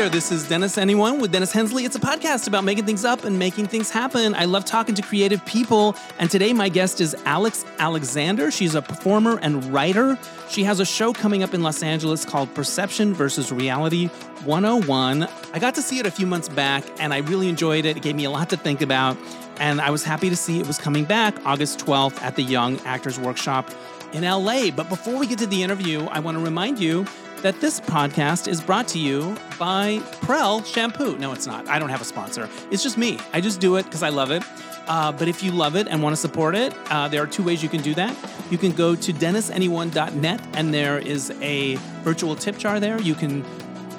there, this is Dennis Anyone with Dennis Hensley. It's a podcast about making things up and making things happen. I love talking to creative people, and today my guest is Alex Alexander. She's a performer and writer. She has a show coming up in Los Angeles called Perception versus Reality 101. I got to see it a few months back, and I really enjoyed it. It gave me a lot to think about, and I was happy to see it was coming back August 12th at the Young Actors Workshop in LA. But before we get to the interview, I want to remind you that this podcast is brought to you by Prell Shampoo. No, it's not. I don't have a sponsor. It's just me. I just do it because I love it. Uh, but if you love it and want to support it, uh, there are two ways you can do that. You can go to dennisanyone.net and there is a virtual tip jar there. You can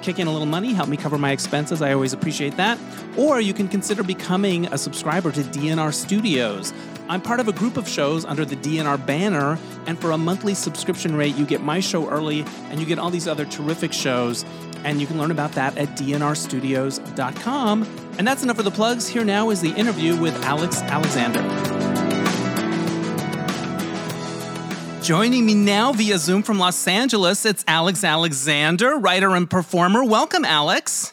kick in a little money, help me cover my expenses. I always appreciate that. Or you can consider becoming a subscriber to DNR Studios. I'm part of a group of shows under the DNR banner, and for a monthly subscription rate, you get my show early and you get all these other terrific shows. And you can learn about that at dnrstudios.com. And that's enough for the plugs. Here now is the interview with Alex Alexander. Joining me now via Zoom from Los Angeles, it's Alex Alexander, writer and performer. Welcome, Alex.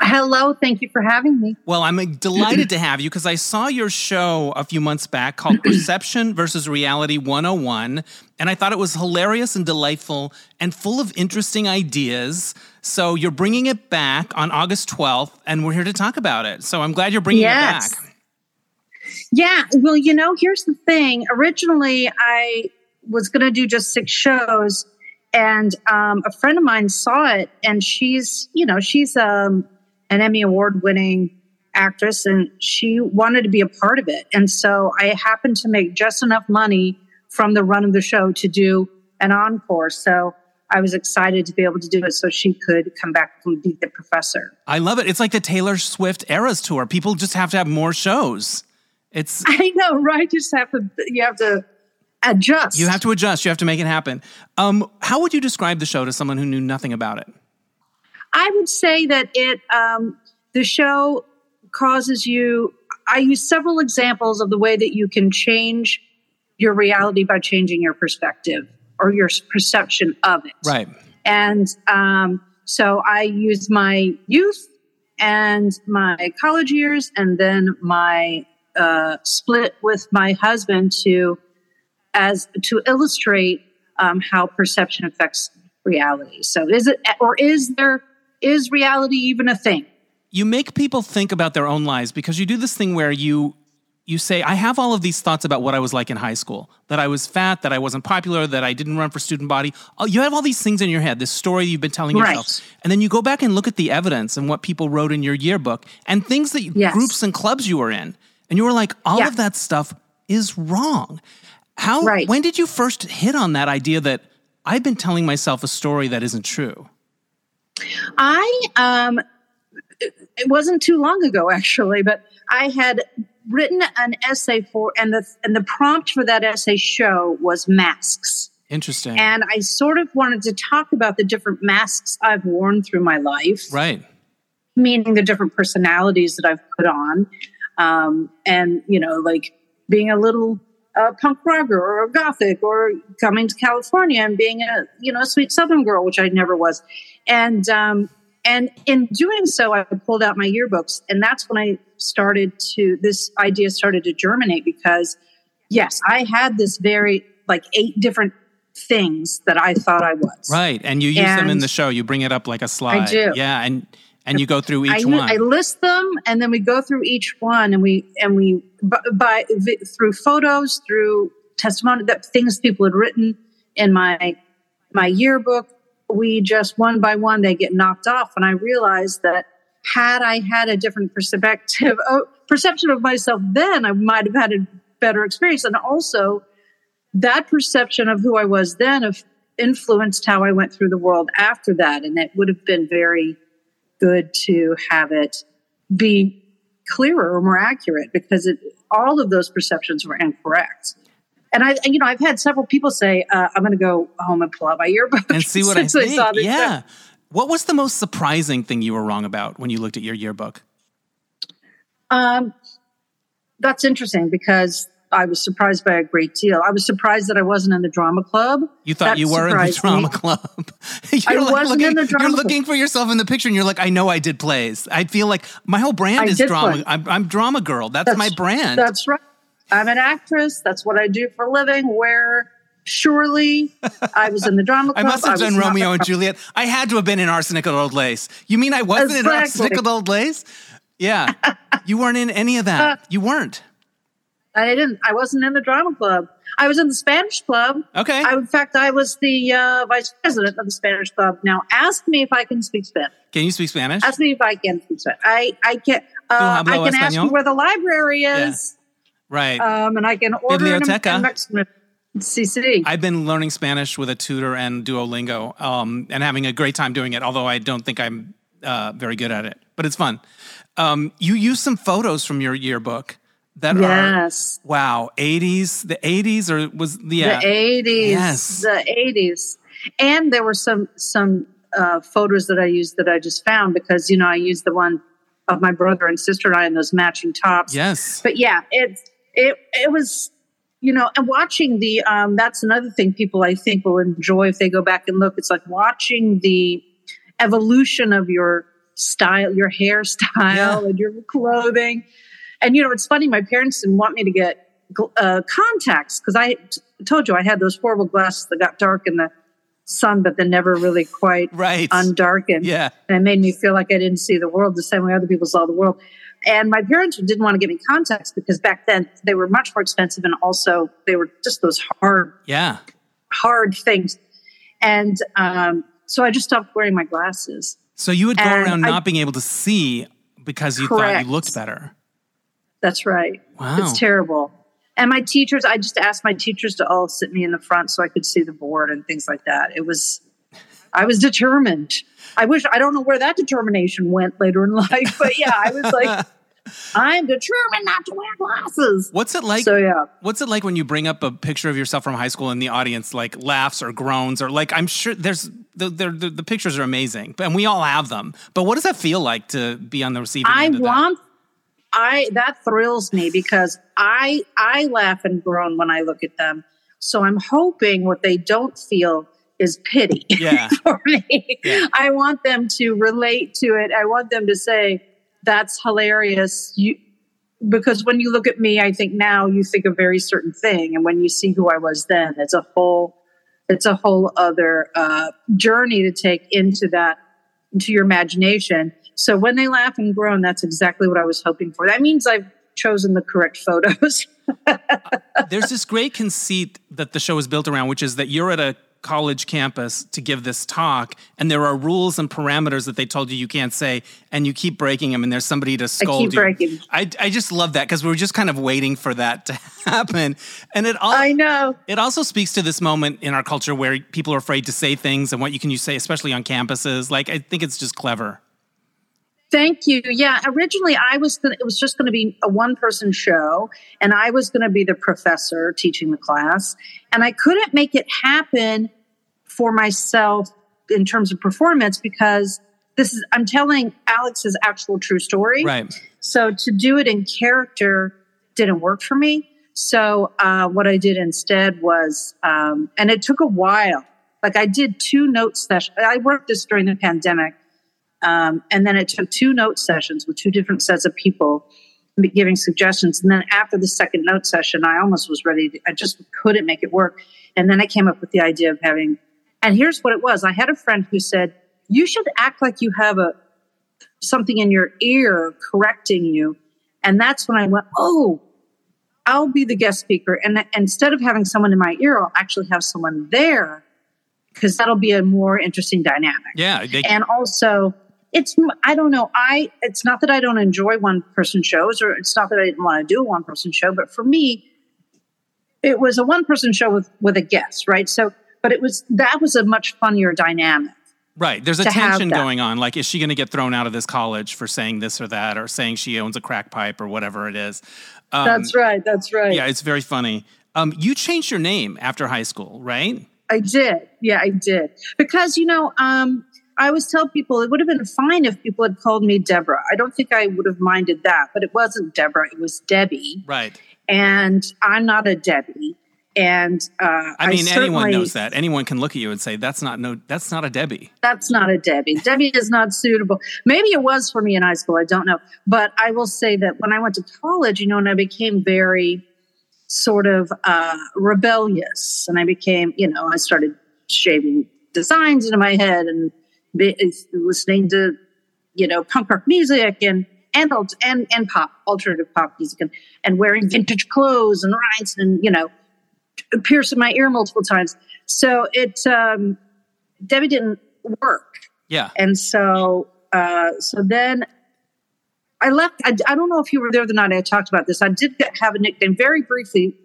Hello, thank you for having me. Well, I'm delighted to have you because I saw your show a few months back called Perception versus Reality 101, and I thought it was hilarious and delightful and full of interesting ideas. So you're bringing it back on August 12th, and we're here to talk about it. So I'm glad you're bringing yes. it back. Yeah, well, you know, here's the thing. Originally, I was going to do just six shows, and um, a friend of mine saw it, and she's, you know, she's um, an Emmy Award winning actress and she wanted to be a part of it. And so I happened to make just enough money from the run of the show to do an encore. So I was excited to be able to do it so she could come back and be the professor. I love it. It's like the Taylor Swift Eras tour. People just have to have more shows. It's I know, right? You just have to you have to adjust. You have to adjust. You have to make it happen. Um, how would you describe the show to someone who knew nothing about it? I would say that it um, the show causes you. I use several examples of the way that you can change your reality by changing your perspective or your perception of it. Right. And um, so I use my youth and my college years, and then my uh, split with my husband to as to illustrate um, how perception affects reality. So is it or is there is reality even a thing? You make people think about their own lives because you do this thing where you you say, I have all of these thoughts about what I was like in high school that I was fat, that I wasn't popular, that I didn't run for student body. Oh, you have all these things in your head, this story you've been telling yourself. Right. And then you go back and look at the evidence and what people wrote in your yearbook and things that yes. groups and clubs you were in. And you were like, all yeah. of that stuff is wrong. How, right. when did you first hit on that idea that I've been telling myself a story that isn't true? I um, it wasn't too long ago actually, but I had written an essay for and the and the prompt for that essay show was masks. Interesting. And I sort of wanted to talk about the different masks I've worn through my life. Right. Meaning the different personalities that I've put on. Um, and, you know, like being a little a punk rocker or a gothic or coming to California and being a you know a sweet Southern girl, which I never was, and um, and in doing so, I pulled out my yearbooks, and that's when I started to this idea started to germinate because yes, I had this very like eight different things that I thought I was right, and you use and them in the show. You bring it up like a slide, I do, yeah, and and you go through each I, one. I list them, and then we go through each one, and we and we by, by through photos, through testimony, that things people had written in my my yearbook. We just one by one they get knocked off, and I realized that had I had a different perspective, oh, perception of myself, then I might have had a better experience, and also that perception of who I was then have influenced how I went through the world after that, and it would have been very good to have it be clearer or more accurate because it, all of those perceptions were incorrect. And I, you know, I've had several people say, uh, "I'm going to go home and pull out my yearbook and see what I think." yeah. Show. What was the most surprising thing you were wrong about when you looked at your yearbook? Um, that's interesting because I was surprised by a great deal. I was surprised that I wasn't in the drama club. You thought That you were in the surprised me. drama club. you're I wasn't looking, in the drama You're looking for yourself in the picture, and you're like, I know I did plays. I feel like my whole brand I is drama. I'm, I'm drama girl. That's, my brand. That's right. I'm an actress. That's what I do for a living. Where surely I was in the drama club. I must have done Romeo and Juliet. I had to have been in Arsenic and Old Lace. You mean I wasn't in Exactly. Arsenic and Old Lace? Yeah. you weren't in any of Uh, that. You weren't. I didn't. I wasn't in the drama club. I was in the Spanish club. Okay. I, in fact, I was the uh, vice president of the Spanish club. Now, ask me if I can speak Spanish. Can you speak Spanish? Ask me if I can speak Spanish. I I can. Uh, I can ask you where the library is, right. um, and I can order Biblioteca. in Mexican. CC. I've been learning Spanish with a tutor and Duolingo um, and having a great time doing it, although I don't think I'm uh, very good at it, but it's fun. Um, you use some photos from your yearbook that are, yes. wow, 80s, the 80s, or was, yeah. The eighties. Yes. The eighties. And there were some some uh, photos that I used that I just found because you know I used the one of my brother and sister and I in those matching tops. yes. But yeah, it's it it was you know and watching the um that's another thing people I think will enjoy if they go back and look. It's like watching the evolution of your style, your hairstyle, Yeah. and your clothing. And you know, it's funny. My parents didn't want me to get uh, contacts because I t- told you I had those horrible glasses that got dark in the sun, but then never really quite Right. undarkened. yeah. And it made me feel like I didn't see the world the same way other people saw the world. And my parents didn't want to give me contacts because back then they were much more expensive and also they were just those hard, Yeah. hard things. And um, so I just stopped wearing my glasses. So you would go And around I- not being able to see because you thought you looked better. That's right. Wow. It's terrible. And my teachers, I just asked my teachers to all sit me in the front so I could see the board and things like that. It was, I was determined. I wish, I don't know where that determination went later in life, but yeah, I was like, I'm determined not to wear glasses. What's it like? so yeah. What's it like when you bring up a picture of yourself from high school and the audience like laughs or groans or like I'm sure there's the the, the, the pictures are amazing, and we all have them. But what does that feel like to be on the receiving I end of that? want, I, that thrills me because I, I laugh and groan when I look at them. So I'm hoping what they don't feel is pity. Yeah. for me. Yeah. I want them to relate to it. I want them to say, that's hilarious. You, because when you look at me, I think now you think a very certain thing. And when you see who I was then, it's a whole, it's a whole other uh, journey to take into that, into your imagination. So when they laugh and groan, that's exactly what I was hoping for. That means I've chosen the correct photos. There's this great conceit that the show is built around, which is that you're at a college campus to give this talk, and there are rules and parameters that they told you you can't say, and you keep breaking them, and there's somebody to scold you. breaking. I, I just love that because we were just kind of waiting for that to happen, and it all I know. It also speaks to this moment in our culture where people are afraid to say things and what you can you say, especially on campuses. Like I think it's just clever. Thank you. Yeah, originally I was gonna, it was just going to be a one person show, and I was going to be the professor teaching the class, and I couldn't make it happen for myself in terms of performance because this is I'm telling Alex's actual true story. Right. So to do it in character didn't work for me. So uh, what I did instead was, um, and it took a while. Like I did two note sessions. I worked this during the pandemic, um, and then it took two note sessions with two different sets of people giving suggestions. And then after the second note session, I almost was ready. To, I just couldn't make it work. And then I came up with the idea of having. And here's what it was. I had a friend who said, "You should act like you have a something in your ear correcting you." And that's when I went, "Oh, I'll be the guest speaker." And instead of having someone in my ear, I'll actually have someone there because that'll be a more interesting dynamic Yeah. They, and also it's i don't know i it's not that i don't enjoy one person shows or it's not that i didn't want to do a one person show but for me it was a one person show with with a guest right so but it was that was a much funnier dynamic right. There's a tension going on. Like, is she going to get thrown out of this college for saying this or that, or saying she owns a crack pipe or whatever it is? Um, that's right that's right Yeah, it's very funny. Um, you changed your name after high school, right? I did. Yeah, I did. Because, you know, um, I always tell people it would have been fine if people had called me Deborah. I don't think I would have minded that, but it wasn't Deborah, it was Debbie. Right. and I'm not a Debbie. And uh, I mean, anyone knows that. Anyone can look at you and say, "That's not no. That's not a Debbie." That's not a Debbie. Debbie is not suitable. Maybe it was for me in high school. I don't know. But I will say that when I went to college, you know, and I became very sort of uh, rebellious, and I became, you know, I started shaving designs into my head and listening to, you know, punk rock music and and alt- and and pop, alternative pop music, and and wearing vintage clothes and rights, and you know, piercing my ear multiple times. So it um, Debbie didn't work. Yeah. And so, uh, so then I left. I, I don't know if you were there the night I talked about this. I did get, have a nickname very briefly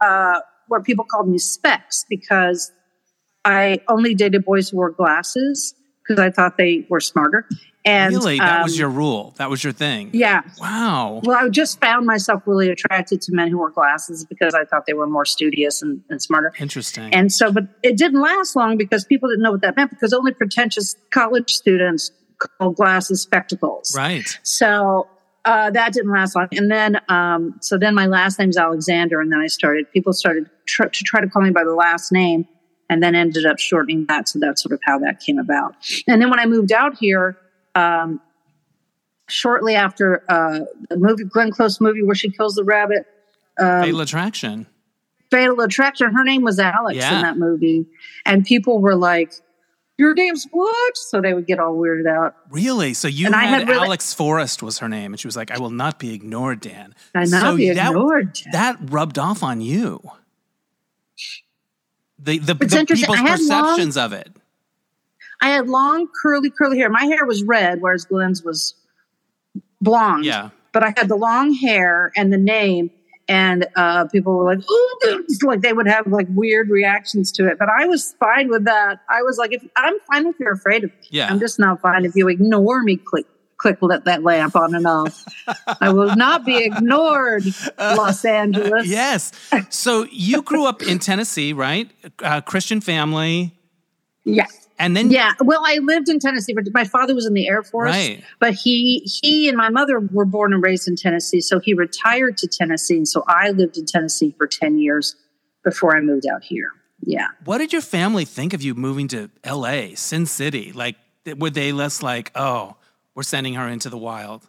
uh, where people called me Specs because I only dated boys who wore glasses because I thought they were smarter. And really, that was um, your rule. That was your thing. yeah. Wow. Well, I just found myself really attracted to men who wore glasses because I thought they were more studious and, and smarter. Interesting. And so, but it didn't last long because people didn't know what that meant because only pretentious college students call glasses spectacles. right. So uh, that didn't last long. And then, um, so then my last name's Alexander. And then I started, people started tr- to try to call me by the last name and then ended up shortening that. So that's sort of how that came about. And then when I moved out here, um, shortly after uh, the movie, Glenn Close movie where she kills the rabbit, um, Fatal attraction. Fatal Attraction. Her name was Alex Yeah. in that movie, and people were like, "Your name's what?" So they would get all weirded out. Really? So you And I had, had really- Alex Forrest was her name, and she was like, "I will not be ignored, Dan." I So not be that- ignored. That rubbed off on you. The the, the people's had long- perceptions of it. I had long, curly, curly hair. My hair was red, whereas Glenn's was blonde. Yeah. But I had the long hair and the name, and uh, people were like, "Ooh," like they would have like weird reactions to it. But I was fine with that. I was like, if I'm fine if you're afraid of me. Yeah. I'm just not fine if you ignore me. Click, click, lit that lamp on and off. I will not be ignored, Los Angeles. Yes. So you grew up in Tennessee, right? Uh, Christian family, Yes. and then Yeah, well, I lived in Tennessee, but my father was in the Air Force. Right. But he he and my mother were born and raised in Tennessee, so he retired to Tennessee, and so I lived in Tennessee for ten years before I moved out here. Yeah. What did your family think of you moving to LA, Sin City? Like, were they less like, oh, we're sending her into the wild?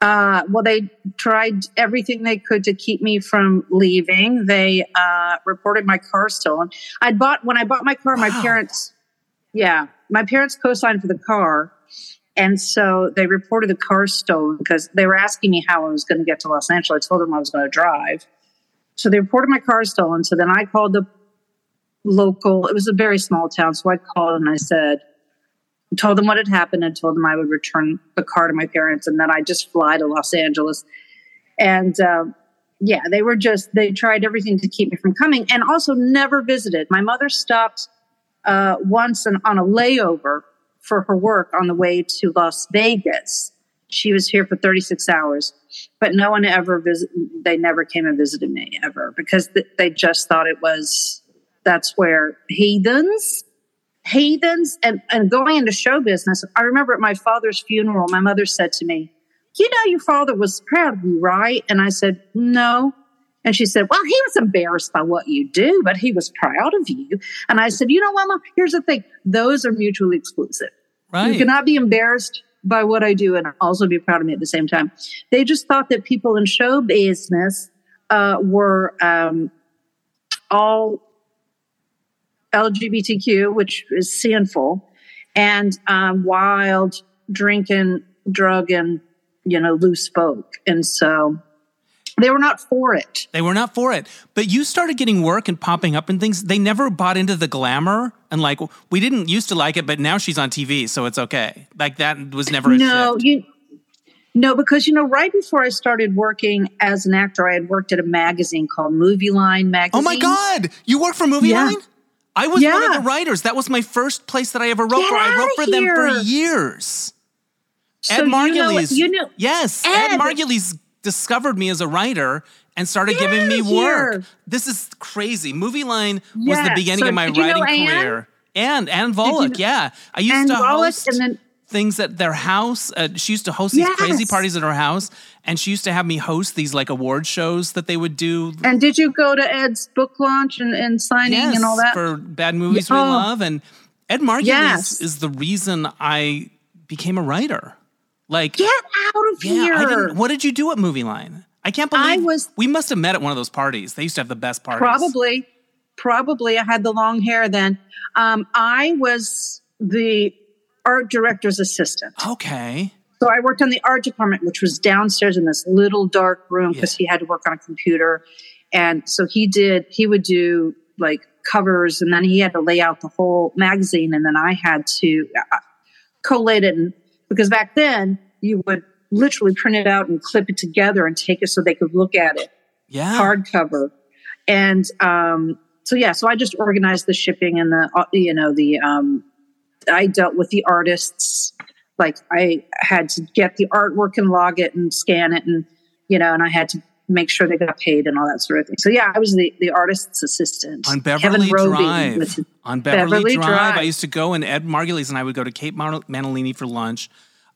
Uh, well, they tried everything they could to keep me from leaving. They uh, reported my car stolen. I bought when I bought my car. My parents, yeah, my parents co-signed for the car, and so they reported the car stolen because they were asking me how I was going to get to Los Angeles. I told them I was going to drive, so they reported my car stolen. So then I called the local. It was a very small town, so I called and I said, told them what had happened and told them I would return the car to my parents and then I just fly to Los Angeles. And um, yeah, they were just, they tried everything to keep me from coming and also never visited. My mother stopped uh, once and on a layover for her work on the way to Las Vegas. She was here for 36 hours, but no one ever visit. They never came and visited me ever because th- they just thought it was that's where heathens heathens and, and going into show business. I remember at my father's funeral, my mother said to me, You know, your father was proud of you, right? And I said, No. And she said, Well, he was embarrassed by what you do, but he was proud of you. And I said, You know, Mama, here's the thing those are mutually exclusive. Right. You cannot be embarrassed by what I do and also be proud of me at the same time. They just thought that people in show business uh, were um, all LGBTQ, which is sinful, and um, wild, drinking, drug, and you know, loose folk. And so they were not for it. They were not for it. But you started getting work and popping up and things. They never bought into the glamour and like we didn't used to like it, but now she's on TV, so it's okay. Like that was never a No, shift. you. No, because you know, right before I started working as an actor, I had worked at a magazine called Movieline magazine. Oh my God! You work for Movie Yeah. Line? I was one of the writers. That was my first place that I ever wrote Get for. I wrote for them for years. So Ed you know, Margulies. you knew yes, Ed, Ed. Margulies discovered me as a writer and started giving me work. here. This is crazy. Movieline was the beginning So of my you know writing career. And Anne Volokh, know- yeah. I used and to host and then things at their house. Uh, she used to host these Yes. crazy parties at her house, and she used to have me host these like award shows that they would do. And did you go to Ed's book launch and, and signing and all that? for bad movies we Oh. love. And Ed Margulies Yes. is the reason I became a writer. Like, Get out of yeah, here. I didn't. What did you do at Movieline? I can't believe I was- We must have met at one of those parties. They used to have the best parties. Probably, probably. I had the long hair then. Um, I was the art director's assistant. Okay. So I worked on the art department, which was downstairs in this little dark room because he had to work on a computer. And so he did, he would do like covers and then he had to lay out the whole magazine. And then I had to uh, collate it. And, because back then you would literally print it out and clip it together and take it so they could look at it Yeah. hardcover. And um, so yeah, so I just organized the shipping and the uh, you know the um, I dealt with the artists. Like I had to get the artwork and log it and scan it and you know, and I had to make sure they got paid and all that sort of thing. So yeah, I was the the artist's assistant on Beverly Drive. On Beverly, Beverly Drive. Drive. I used to go, and Ed Margulies and I would go to Cape Manalini for lunch.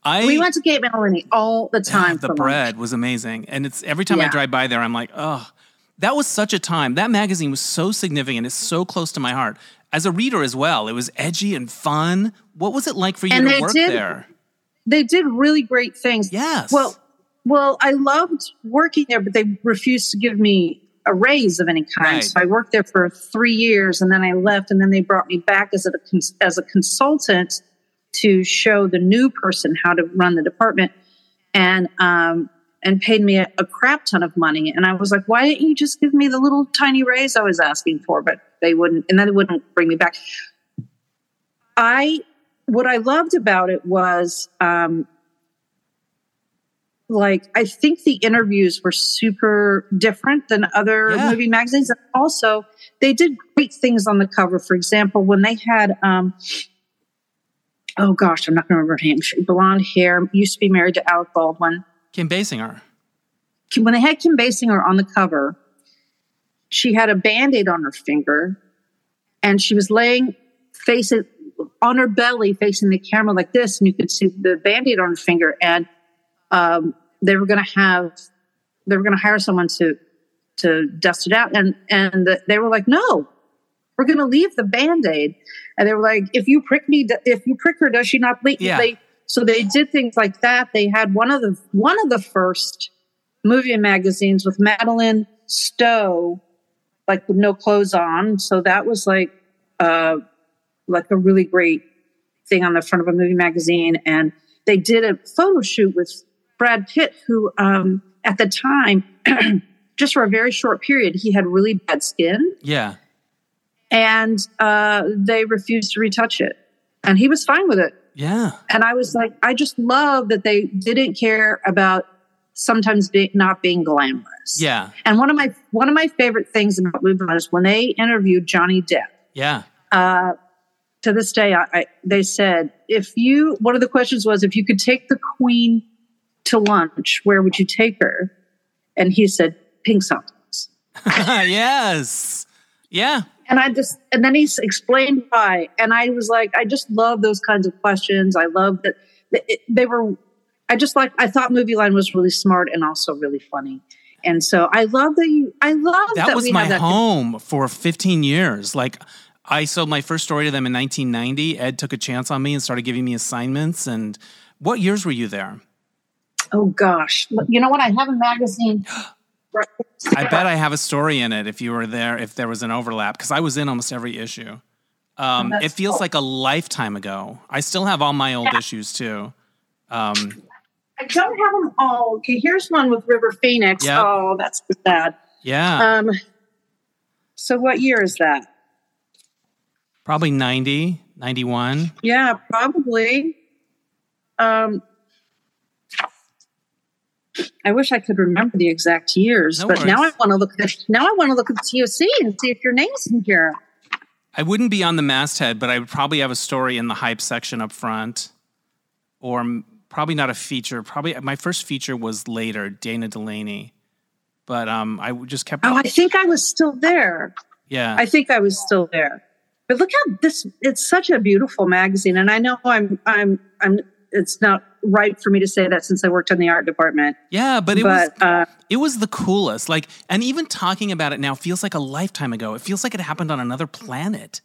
I we went to Cape Manolini all the Yeah, time. the for lunch. bread was amazing, and it's every time I drive by there, I'm like, oh, that was such a time. That magazine was so significant. It's so close to my heart. As a reader as well, it was edgy and fun. What was it like for you And to work did- there? They did really great things. Yes. Well, well, I loved working there, but they refused to give me a raise of any kind. Right. So I worked there for three years, and then I left, and then they brought me back as a as a consultant to show the new person how to run the department, and um, and paid me a, a crap ton of money. And I was like, why didn't you just give me the little tiny raise I was asking for? But they wouldn't, and then they wouldn't bring me back. I what I loved about it was um, like I think the interviews were super different than other Yeah. movie magazines. And also, they did great things on the cover. For example, when they had um, oh gosh, I'm not going to remember her name. Blonde hair, used to be married to Alec Baldwin. Kim Basinger. When they had Kim Basinger on the cover, she had a band-aid on her finger, and she was laying facing on her belly, facing the camera like this, and you could see the band-aid on her finger. And um, they were going to have, they were going to hire someone to to dust it out, and and they were like, no, we're going to leave the band-aid. And they were like, if you prick me, if you prick her, does she not bleed? Yeah. They, so they did things like that. They had one of the one of the first movie magazines with Madeleine Stowe, like with no clothes on. So that was like uh like a really great thing on the front of a movie magazine. And they did a photo shoot with Brad Pitt, who um at the time, just for a very short period, he had really bad skin Yeah. and uh, they refused to retouch it. And he was fine with it. Yeah. And I was like, I just love that they didn't care about sometimes be, not being glamorous. Yeah. And one of my one of my favorite things about Movieline is when they interviewed Johnny Depp. Yeah. Uh, to this day, I, I, they said if you one of the questions was if you could take the Queen to lunch, where would you take her? And he said pink somethings. yes. Yeah. And I just, and then he explained why. And I was like, I just love those kinds of questions. I love that that it, they were, I just like, I thought Movieline was really smart and also really funny. And so I love that you, I love that, that was we my that. home for 15 years. Like I sold my first story to them in 1990. Ed took a chance on me and started giving me assignments. And what years were you there? Oh gosh. You know what? I have a magazine. right I bet I have a story in it if you were there, if there was an overlap, because I was in almost every issue. Um, it feels cool. like a lifetime ago. I still have all my old issues too. Um, I don't have them all. Okay, here's one with River Phoenix. Yeah. Oh, that's sad. yeah, Um, so what year is that? probably 90, 91. Yeah, probably. Um, I wish I could remember the exact years, No but now I want to look at now I want to look at the TOC and see if your name's in here. I wouldn't be on the masthead, but I would probably have a story in the hype section up front, or probably not a feature. Probably my first feature was later, Dana Delany, but um, I just kept. Oh, I think I was still there. yeah, I think I was still there. But look how this it's such a beautiful magazine and I know I'm I'm I'm it's not right for me to say that since I worked in the art department. Yeah, but it But, was uh, it was the coolest. Like, and even talking about it now feels like a lifetime ago. It feels like it happened on another planet.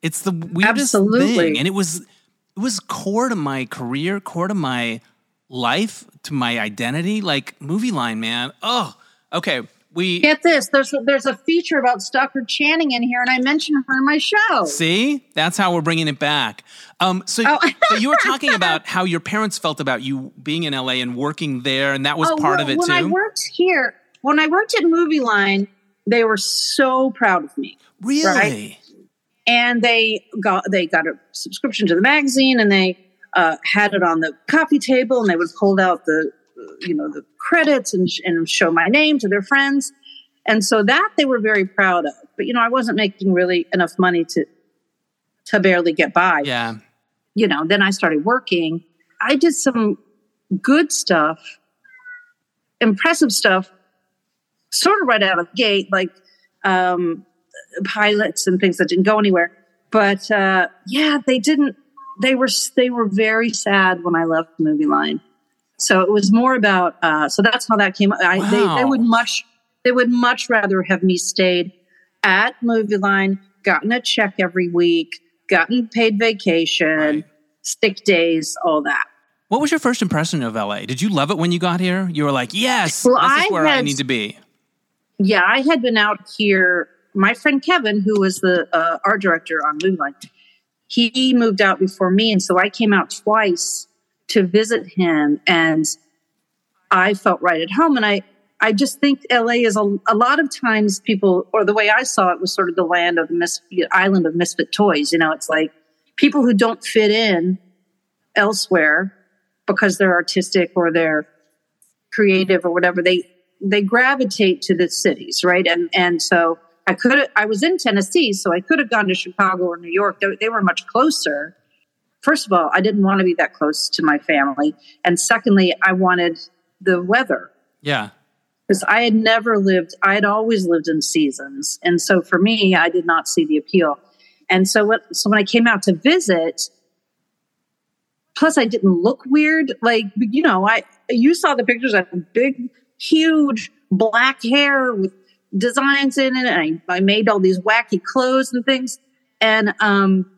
It's the weirdest Absolutely. thing, and it was it was core to my career, core to my life, to my identity. Like Movieline, man. Oh, okay. We Get this, there's a, there's a feature about Stockard Channing in here, and I mentioned her in my show. See, that's how we're bringing it back. Um, so, Oh. so you were talking about how your parents felt about you being in LA and working there, and that was Oh, part well, of it when too. When I worked here, when I worked at Movieline, they were so proud of me. really? And they got they got a subscription to the magazine and they uh, had it on the coffee table and they would pull out the uh, you know the credits and, and show my name to their friends. And so that they were very proud of. But you know i wasn't making really enough money to to barely get by. Yeah. you know then i started working. I did some good stuff impressive stuff sort of right out of the gate like um pilots and things that didn't go anywhere but uh yeah they didn't they were they were very sad when i left Movieline so it was more about uh so that's how that came I, they, Wow. they would much they would much rather have me stayed at Movieline gotten a check every week gotten paid vacation Right. sick days all that What was your first impression of LA? Did you love it when you got here? You were like, yes, Well, this is I where I need to be. Yeah, I had been out here. My friend Kevin, who was the uh, art director on Moonlight, he moved out before me, and so I came out twice to visit him, and I felt right at home. And I, I just think LA is a, a lot of times people, or the way I saw it was sort of the land of the mis, island of misfit toys. You know, it's like people who don't fit in elsewhere because they're artistic or they're creative or whatever they they gravitate to the cities right and and so i could i was in tennessee so i could have gone to chicago or new york. They, they were much closer. First of all i didn't want to be that close to my family and secondly i wanted the weather. Yeah. because i had never lived i had always lived in seasons and so for me i did not see the appeal. And so what so when i came out to visit plus i didn't look weird like you know i you saw the pictures i had big huge black hair with designs in it and I, I made all these wacky clothes and things and um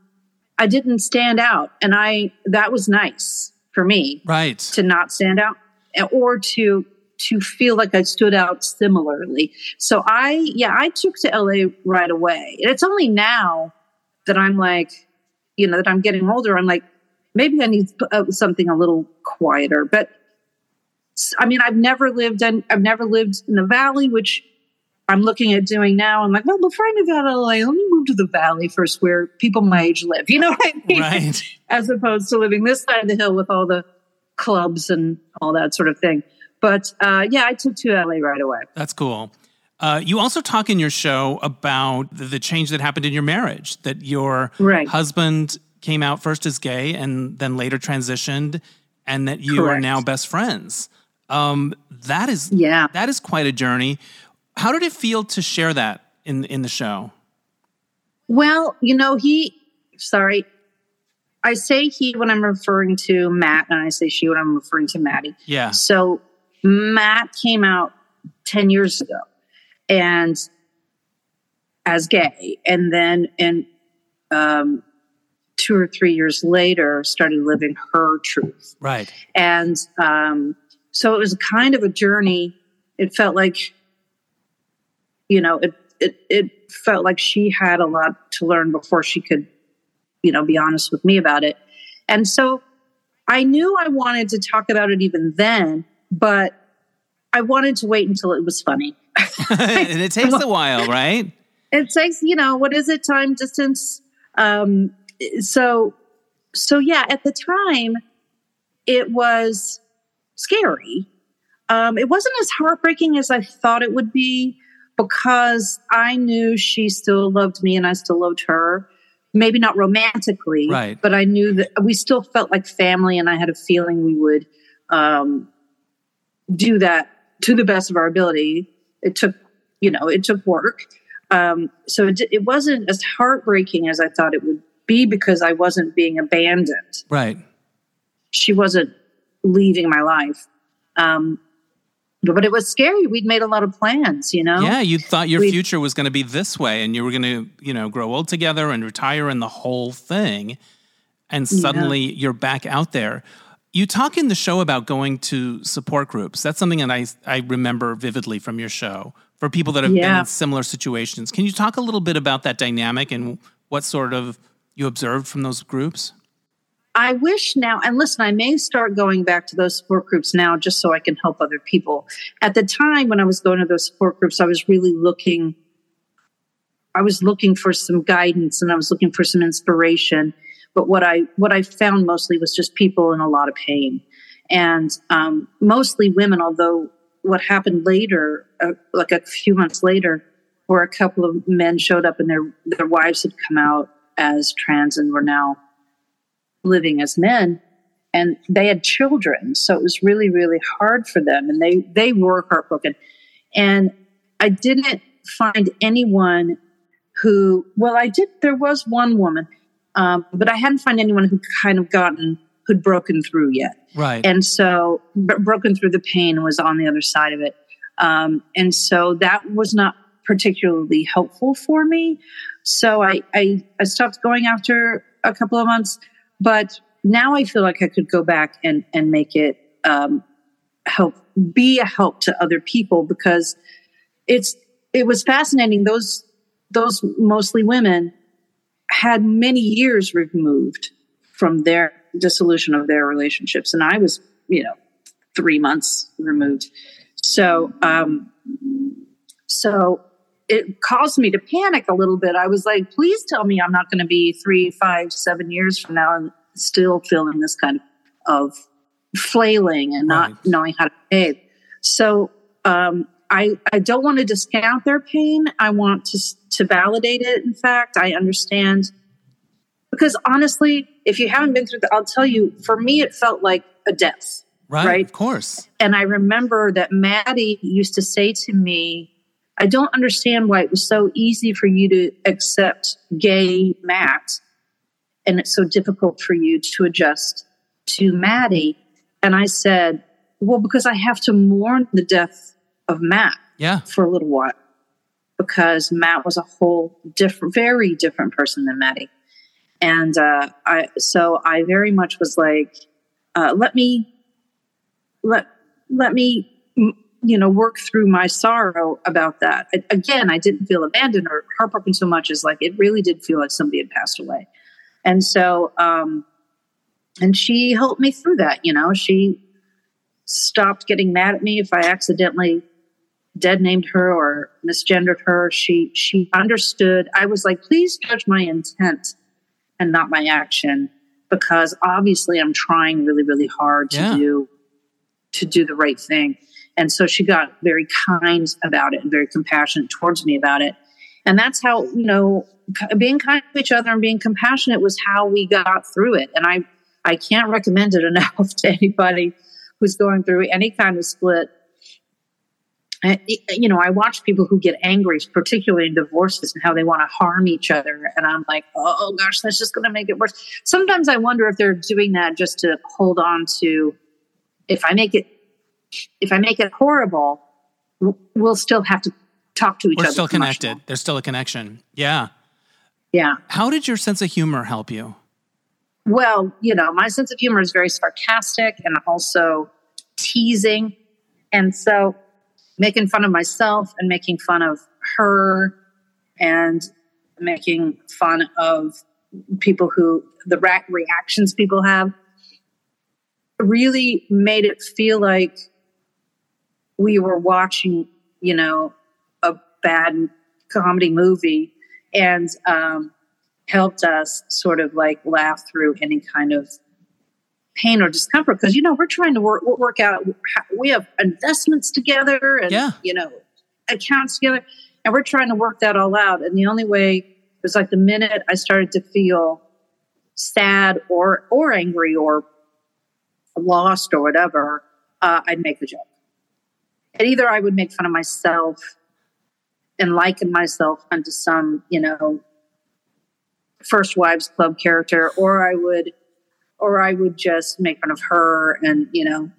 i didn't stand out and i that was nice for me Right. to not stand out or to to feel like I stood out similarly. So I yeah, I took to LA right away. And it's only now that I'm like, you know, that I'm getting older, I'm like maybe I need uh, something a little quieter. But I mean, I've never lived in I've never lived in the valley, which I'm looking at doing now. I'm like, well, before I move out of LA, let me move to the valley first where people my age live. You know what I mean? Right. as opposed to living this side of the hill with all the clubs and all that sort of thing. But uh, yeah, I took to LA right away. That's cool. Uh, you also talk in your show about the, change that happened in your marriage, that your Right. husband came out first as gay and then later transitioned, and that you are now best friends. Um, that is Yeah. that is quite a journey. How did it feel to share that in in the show? Well, you know, he, sorry, I say he when I'm referring to Matt, and I say she when I'm referring to Maddie. Yeah. So Matt came out 10 years ago and as gay, and then in um, two or three years later started living her truth. Right. And um, so it was kind of a journey. It felt like, you know, it, it, it felt like she had a lot to learn before she could, you know, be honest with me about it. And so I knew I wanted to talk about it even then, but I wanted to wait until it was funny. and it takes a while, right? it takes you know what is it time distance um so so yeah at the time it was scary um it wasn't as heartbreaking as i thought it would be because i knew she still loved me and i still loved her maybe not romantically Right. but i knew that we still felt like family and i had a feeling we would um do that to the best of our ability it took you know it took work um, so it, it wasn't as heartbreaking as I thought it would be because I wasn't being abandoned. Right. she wasn't leaving my life. Um, but it was scary. We'd made a lot of plans, you know? Yeah, you thought your We'd, future was going to be this way and you were going to, you know, grow old together and retire and the whole thing. And suddenly yeah. you're back out there. You talk in the show about going to support groups. That's something that I, I remember vividly from your show for people that have yeah. been in similar situations. Can you talk a little bit about that dynamic and what sort of you observed from those groups? I wish now, and listen, I may start going back to those support groups now just so I can help other people. At the time when I was going to those support groups, I was really looking, I was looking for some guidance and I was looking for some inspiration. But what I, what I found mostly was just people in a lot of pain and um, mostly women, although what happened later, uh, like a few months later, where a couple of men showed up and their, their wives had come out as trans and were now living as men and they had children so it was really really hard for them and they they were heartbroken. And i didn't find anyone who well i did there was one woman um, but i hadn't found anyone who kind of gotten who'd broken through yet. Right. And so broken through the pain was on the other side of it. Um, and so that was not particularly helpful for me. So I, I i stopped going after a couple of months but now I feel like I could go back and, and make it um, help be a help to other people because it's it was fascinating. Those those mostly women had many years removed from their dissolution of their relationships, and I was you know three months removed. So um, so it caused me to panic a little bit. I was like, please tell me I'm not going to be three, five, seven years from now and still feeling this kind of flailing and not right. knowing how to behave. So um, I I don't want to discount their pain. I want to to validate it. In fact, I understand because honestly, if you haven't been through that, I'll tell you. For me, it felt like a death. Right, right, of course. And I remember that Maddie used to say to me, I don't understand why it was so easy for you to accept gay Matt and it's so difficult for you to adjust to Maddie. And I said, Well, because I have to mourn the death of Matt yeah. for a little while. Because Matt was a whole different, very different person than Maddie. And uh, I, so I very much was like, uh, let me, let, let me you know, work through my sorrow about that. I, again, I didn't feel abandoned or heartbroken so much as like it really did feel like somebody had passed away. And so, um, and she helped me through that. You know, she stopped getting mad at me if I accidentally dead named her or misgendered her. She she understood. I was like, please judge my intent and not my action because obviously I'm trying really really hard to yeah. do to do the right thing. And so she got very kind about it and very compassionate towards me about it. And that's how, you know, being kind to each other and being compassionate was how we got through it. And I, I can't recommend it enough to anybody who's going through any kind of split. you know, I watch people who get angry, particularly in divorces, and how they want to harm each other. And I'm like, oh gosh, that's just going to make it worse. Sometimes I wonder if they're doing that just to hold on to, if I make it if I make it horrible, we'll still have to talk to each We're other. We're still connected. There's still a connection. Yeah. Yeah. How did your sense of humor help you? Well, you know, my sense of humor is very sarcastic and also teasing. And so making fun of myself and making fun of her and making fun of people who the reactions people have really made it feel like we were watching, you know, a bad comedy movie and um, helped us sort of like laugh through any kind of pain or discomfort. Because you know we're trying to work work out we have investments together and yeah. you know accounts together and we're trying to work that all out. And the only way it was like the minute i started to feel sad or or angry or lost or whatever uh, i'd make a joke and either I would make fun of myself and liken myself unto some, you know, first wives club character, or I would or I would just make fun of her and, you know,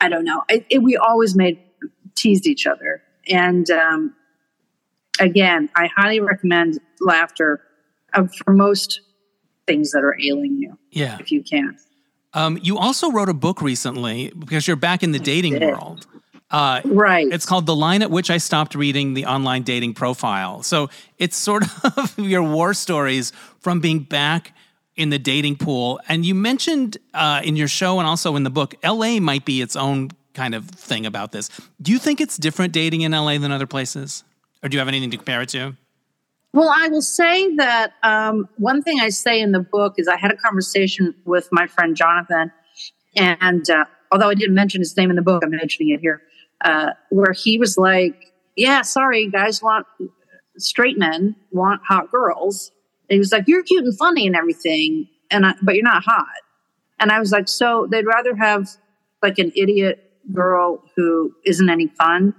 I don't know. It, it, we always made teased each other. And um, again, I highly recommend laughter uh, for most things that are ailing you. Yeah. If you can. Um, you also wrote a book recently because you're back in the dating world. Uh, right. It's called The Line at Which I Stopped Reading the Online Dating Profile. So it's sort of your war stories from being back in the dating pool. And you mentioned uh, in your show and also in the book, LA might be its own kind of thing about this. Do you think it's different dating in LA than other places? Or do you have anything to compare it to? Well, I will say that um, one thing I say in the book is I had a conversation with my friend Jonathan, and uh, although I didn't mention his name in the book, I'm mentioning it here, uh, where he was like, "Yeah, sorry, guys want straight men want hot girls." And he was like, "You're cute and funny and everything, and I, but you're not hot." And I was like, "So they'd rather have like an idiot girl who isn't any fun?"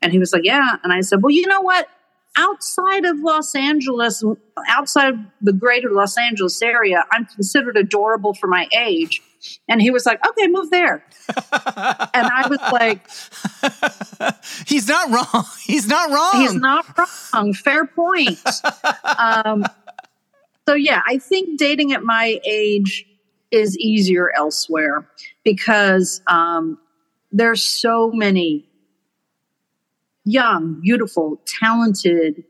And he was like, "Yeah." And I said, "Well, you know what? Outside of Los Angeles, outside of the greater Los Angeles area, I'm considered adorable for my age." And he was like, "Okay, move there." and I was like, "He's not wrong. He's not wrong. He's not wrong. Fair point." um, so yeah, I think dating at my age is easier elsewhere because um, there's so many young, beautiful, talented,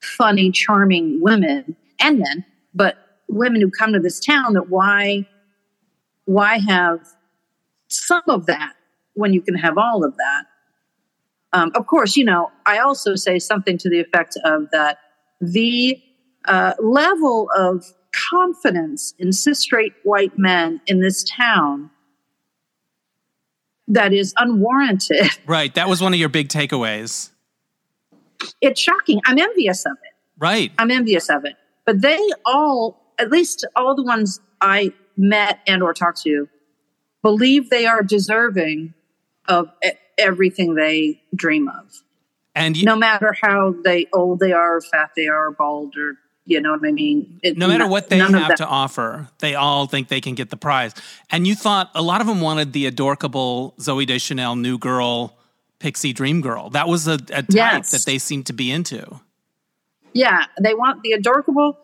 funny, charming women and men, but women who come to this town that why why have some of that when you can have all of that? Um, of course, you know, I also say something to the effect of that the uh, level of confidence in cis straight white men in this town that is unwarranted. Right. That was one of your big takeaways. It's shocking. I'm envious of it. Right. I'm envious of it. But they all, at least all the ones I met and or talked to, believe they are deserving of everything they dream of. And you, no matter how they old they are, fat they are, bald, or you know what I mean? It, no matter what they have to offer, they all think they can get the prize. And you thought a lot of them wanted the adorable Zooey Deschanel new girl, pixie dream girl. That was a, a type yes. that they seemed to be into. Yeah, they want the adorable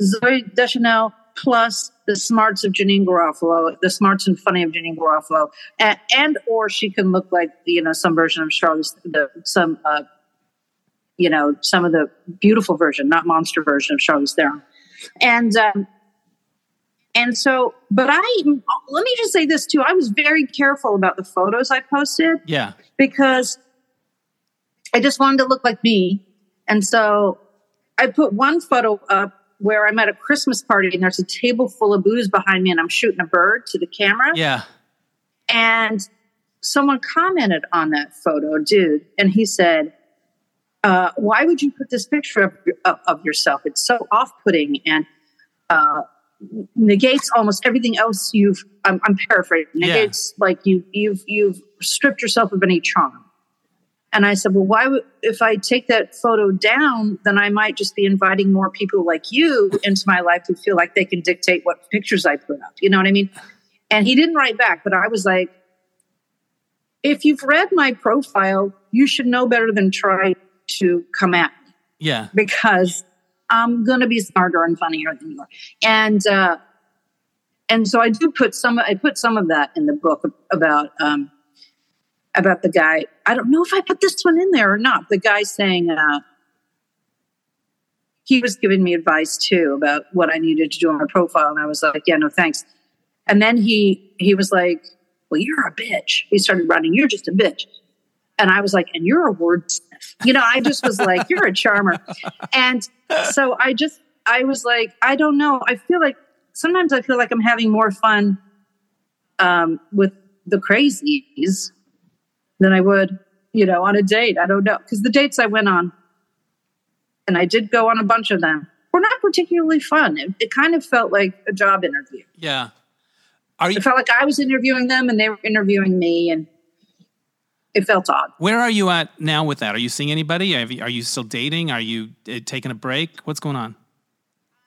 Zooey Deschanel plus the smarts of Janeane Garofalo, the smarts and funny of Janeane Garofalo, and, and or she can look like you know some version of Charlize, the, some uh, you know, some of the beautiful version, not monster version of Charlize Theron. And, um, and so, but I, let me just say this too. I was very careful about the photos I posted. Yeah. Because I just wanted to look like me. And so I put one photo up where I'm at a Christmas party and there's a table full of booze behind me and I'm shooting a bird to the camera. Yeah. And someone commented on that photo, dude, and he said, uh, why would you put this picture of, of, of yourself? It's so off putting and uh, negates almost everything else you've, I'm, I'm paraphrasing, negates yeah. like you, you've, you've stripped yourself of any charm. And I said, well, why would, if I take that photo down, then I might just be inviting more people like you into my life who feel like they can dictate what pictures I put up. You know what I mean? And he didn't write back, but I was like, if you've read my profile, you should know better than try to come at me. Yeah. Because I'm going to be smarter and funnier than you are. And, uh, and so I do put some, I put some of that in the book about, um, about the guy. I don't know if I put this one in there or not. The guy saying, uh, he was giving me advice too about what I needed to do on my profile. And I was like, yeah, no, thanks. And then he, he was like, well, you're a bitch. He started running. You're just a bitch. And I was like, and you're a wordsmith. You know, I just was like, you're a charmer. And so I just, I was like, I don't know. I feel like sometimes I feel like I'm having more fun um, with the crazies than I would, you know, on a date. I don't know. Because the dates I went on, and I did go on a bunch of them, were not particularly fun. It, it kind of felt like a job interview. Yeah. Are you- it felt like I was interviewing them and they were interviewing me. And it felt odd. Where are you at now with that? Are you seeing anybody? Are you, still dating? Are you uh, taking a break? What's going on?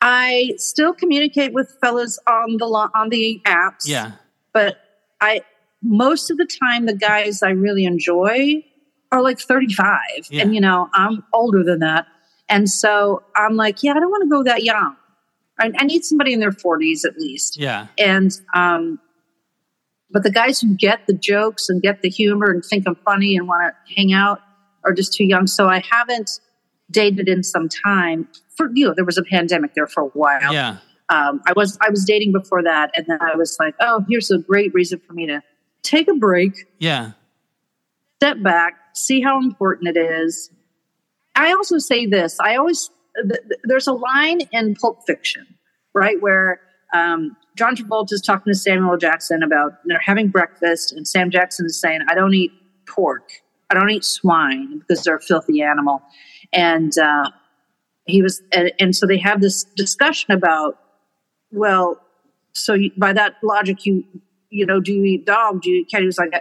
I still communicate with fellas on the on the apps. Yeah. But I most of the time the guys I really enjoy are like 35 Yeah. and you know, I'm older than that. And so I'm like, yeah, I don't want to go that young. I, I need somebody in their 40s at least. Yeah. And um but the guys who get the jokes and get the humor and think I'm funny and want to hang out are just too young. So I haven't dated in some time. For you know, there was a pandemic there for a while. Yeah. Um, I was I was dating before that, and then I was like, oh, here's a great reason for me to take a break, Yeah. step back, see how important it is. I also say this. I always th- th- there's a line in Pulp Fiction, right, where um, John Travolta is talking to Samuel Jackson about they're having breakfast, and Sam Jackson is saying, "I don't eat pork. I don't eat swine because they're a filthy animal." And uh, he was, and, and so they have this discussion about, well, so you, by that logic, you you know, do you eat dog? Do you cat? He was like,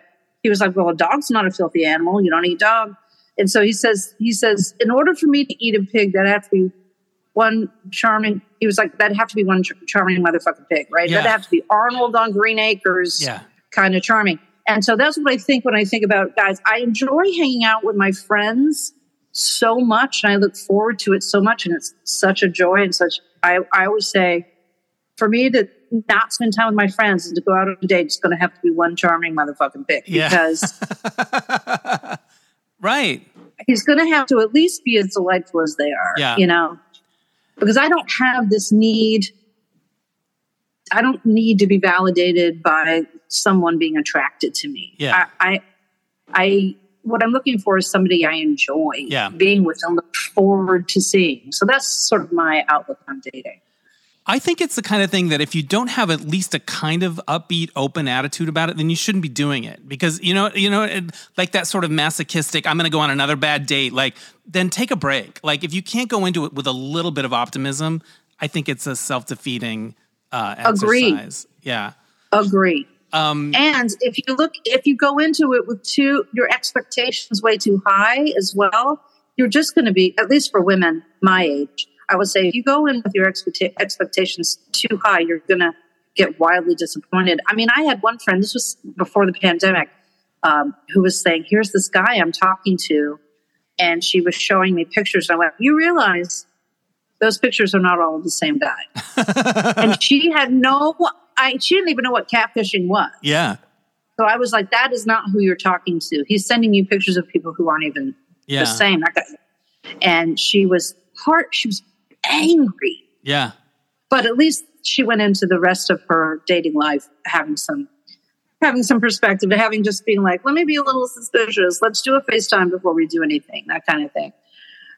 he was like, well, a dog's not a filthy animal. You don't eat dog. And so he says, he says, in order for me to eat a pig, that have to be one charming. He was like, that'd have to be one ch- charming motherfucking pig, right? Yeah. That'd have to be Arnold on Green Acres, Yeah. kind of charming. And so that's what I think when I think about guys. I enjoy hanging out with my friends so much, and I look forward to it so much, and it's such a joy and such. I, I always say, for me to not spend time with my friends and to go out on a date, it's going to have to be one charming motherfucking pig Yeah. because right. he's going to have to at least be as delightful as they are. Yeah. You know, because I don't have this need. I don't need to be validated by someone being attracted to me. Yeah. I, I, I what I'm looking for is somebody I enjoy Yeah. being with and look forward to seeing. So that's sort of my outlook on dating. I think it's the kind of thing that if you don't have at least a kind of upbeat, open attitude about it, then you shouldn't be doing it because you know, you know, it, like that sort of masochistic. I'm going to go on another bad date. Like, then take a break. Like, if you can't go into it with a little bit of optimism, I think it's a self defeating uh, exercise. Yeah. Agree. Um, And if you look, if you go into it with too, your expectations way too high as well, you're just going to be, at least for women my age, I would say if you go in with your expecta- expectations too high, you're going to get wildly disappointed. I mean, I had one friend, this was before the pandemic, um, who was saying, here's this guy I'm talking to. And she was showing me pictures. And I went, you realize those pictures are not all of the same guy. and she had no, I, she didn't even know what catfishing was. yeah. So I was like, that is not who you're talking to. He's sending you pictures of people who aren't even Yeah. the same. And she was heart, she was angry, Yeah. but at least she went into the rest of her dating life having some having some perspective, having just being like, let me be a little suspicious. Let's do a FaceTime before we do anything, that kind of thing.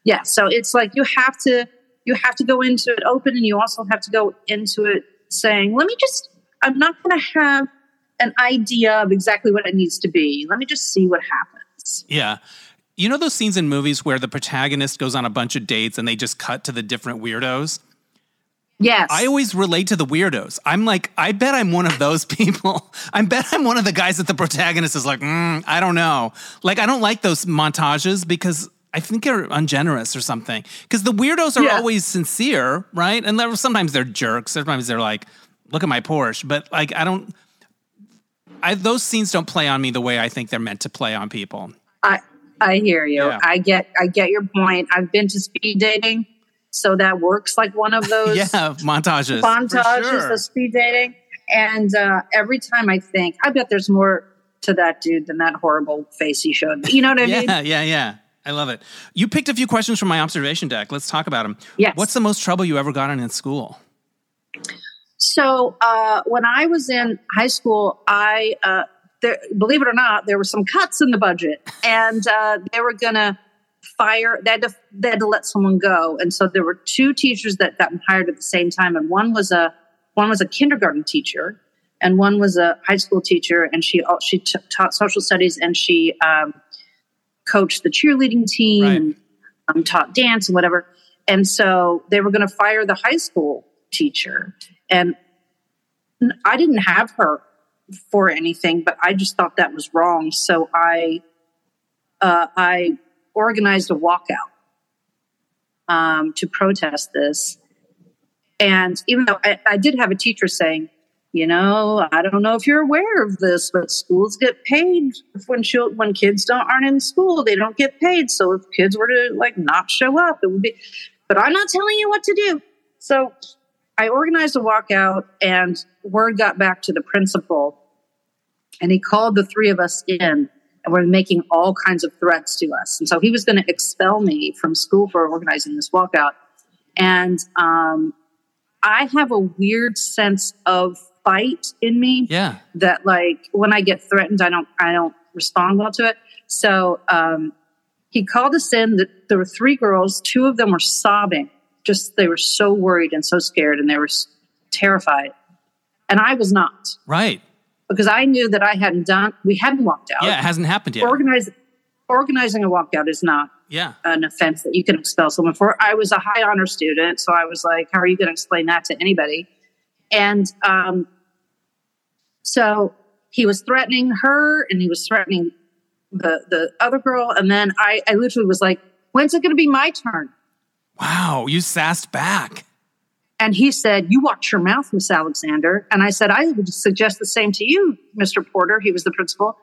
Yeah. So it's like you have to you have to go into it open and you also have to go into it saying, let me just I'm not gonna have an idea of exactly what it needs to be. Let me just see what happens. Yeah. You know those scenes in movies where the protagonist goes on a bunch of dates and they just cut to the different weirdos? Yes. I always relate to the weirdos. I'm like, I bet I'm one of those people. I bet I'm one of the guys that the protagonist is like, mm, I don't know. Like, I don't like those montages because I think they're ungenerous or something. Because the weirdos are Yeah. always sincere, right? And they're, sometimes they're jerks. Sometimes they're like, look at my Porsche. But like, I don't. I, those scenes don't play on me the way I think they're meant to play on people. I I hear you. Yeah. I get I get your point. I've been to speed dating, so that works like one of those Yeah, montages. montages sure. of speed dating. And uh, every time I think, I bet there's more to that dude than that horrible face he showed. You know what I mean? Yeah, yeah, yeah. I love it. You picked a few questions from my observation deck. Let's talk about them. Yes. What's the most trouble you ever got in in school? So uh, when I was in high school, I uh, there, believe it or not, there were some cuts in the budget, and uh, they were going to fire. They had to they had to let someone go, and so there were two teachers that got hired at the same time, and one was a one was a kindergarten teacher, and one was a high school teacher, and she she t- taught social studies, and she um, coached the cheerleading team, Right. and um, taught dance and whatever. And so they were going to fire the high school teacher, and I didn't have her for anything, but I just thought that was wrong. So I uh, I organized a walkout um, to protest this, And even though I, I did have a teacher saying, you know, I don't know if you're aware of this, but schools get paid when when kids don't aren't in school, they don't get paid. So if kids were to like not show up, it would be. But I'm not telling you what to do. So I organized a walkout, and word got back to the principal, and he called the three of us in, and were making all kinds of threats to us. And so he was going to expel me from school for organizing this walkout. And um, I have a weird sense of fight in me. Yeah. That like when I get threatened, I don't I don't respond well to it. So um, he called us in. That there were three girls. Two of them were sobbing. Just they were so worried and so scared, and they were terrified. And I was not. Right. Because I knew that I hadn't done. We hadn't walked out. Yeah, it hasn't happened yet. Organize, organizing a walkout is not yeah. an offense that you can expel someone for. I was a high honor student, so I was like, "How are you going to explain that to anybody?" And um, so he was threatening her and he was threatening the the other girl. And then I, I literally was like, when's it going to be my turn? Wow, you sassed back. And he said, You watch your mouth, Miss Alexander. And I said, I would suggest the same to you, Mr. Porter. He was the principal.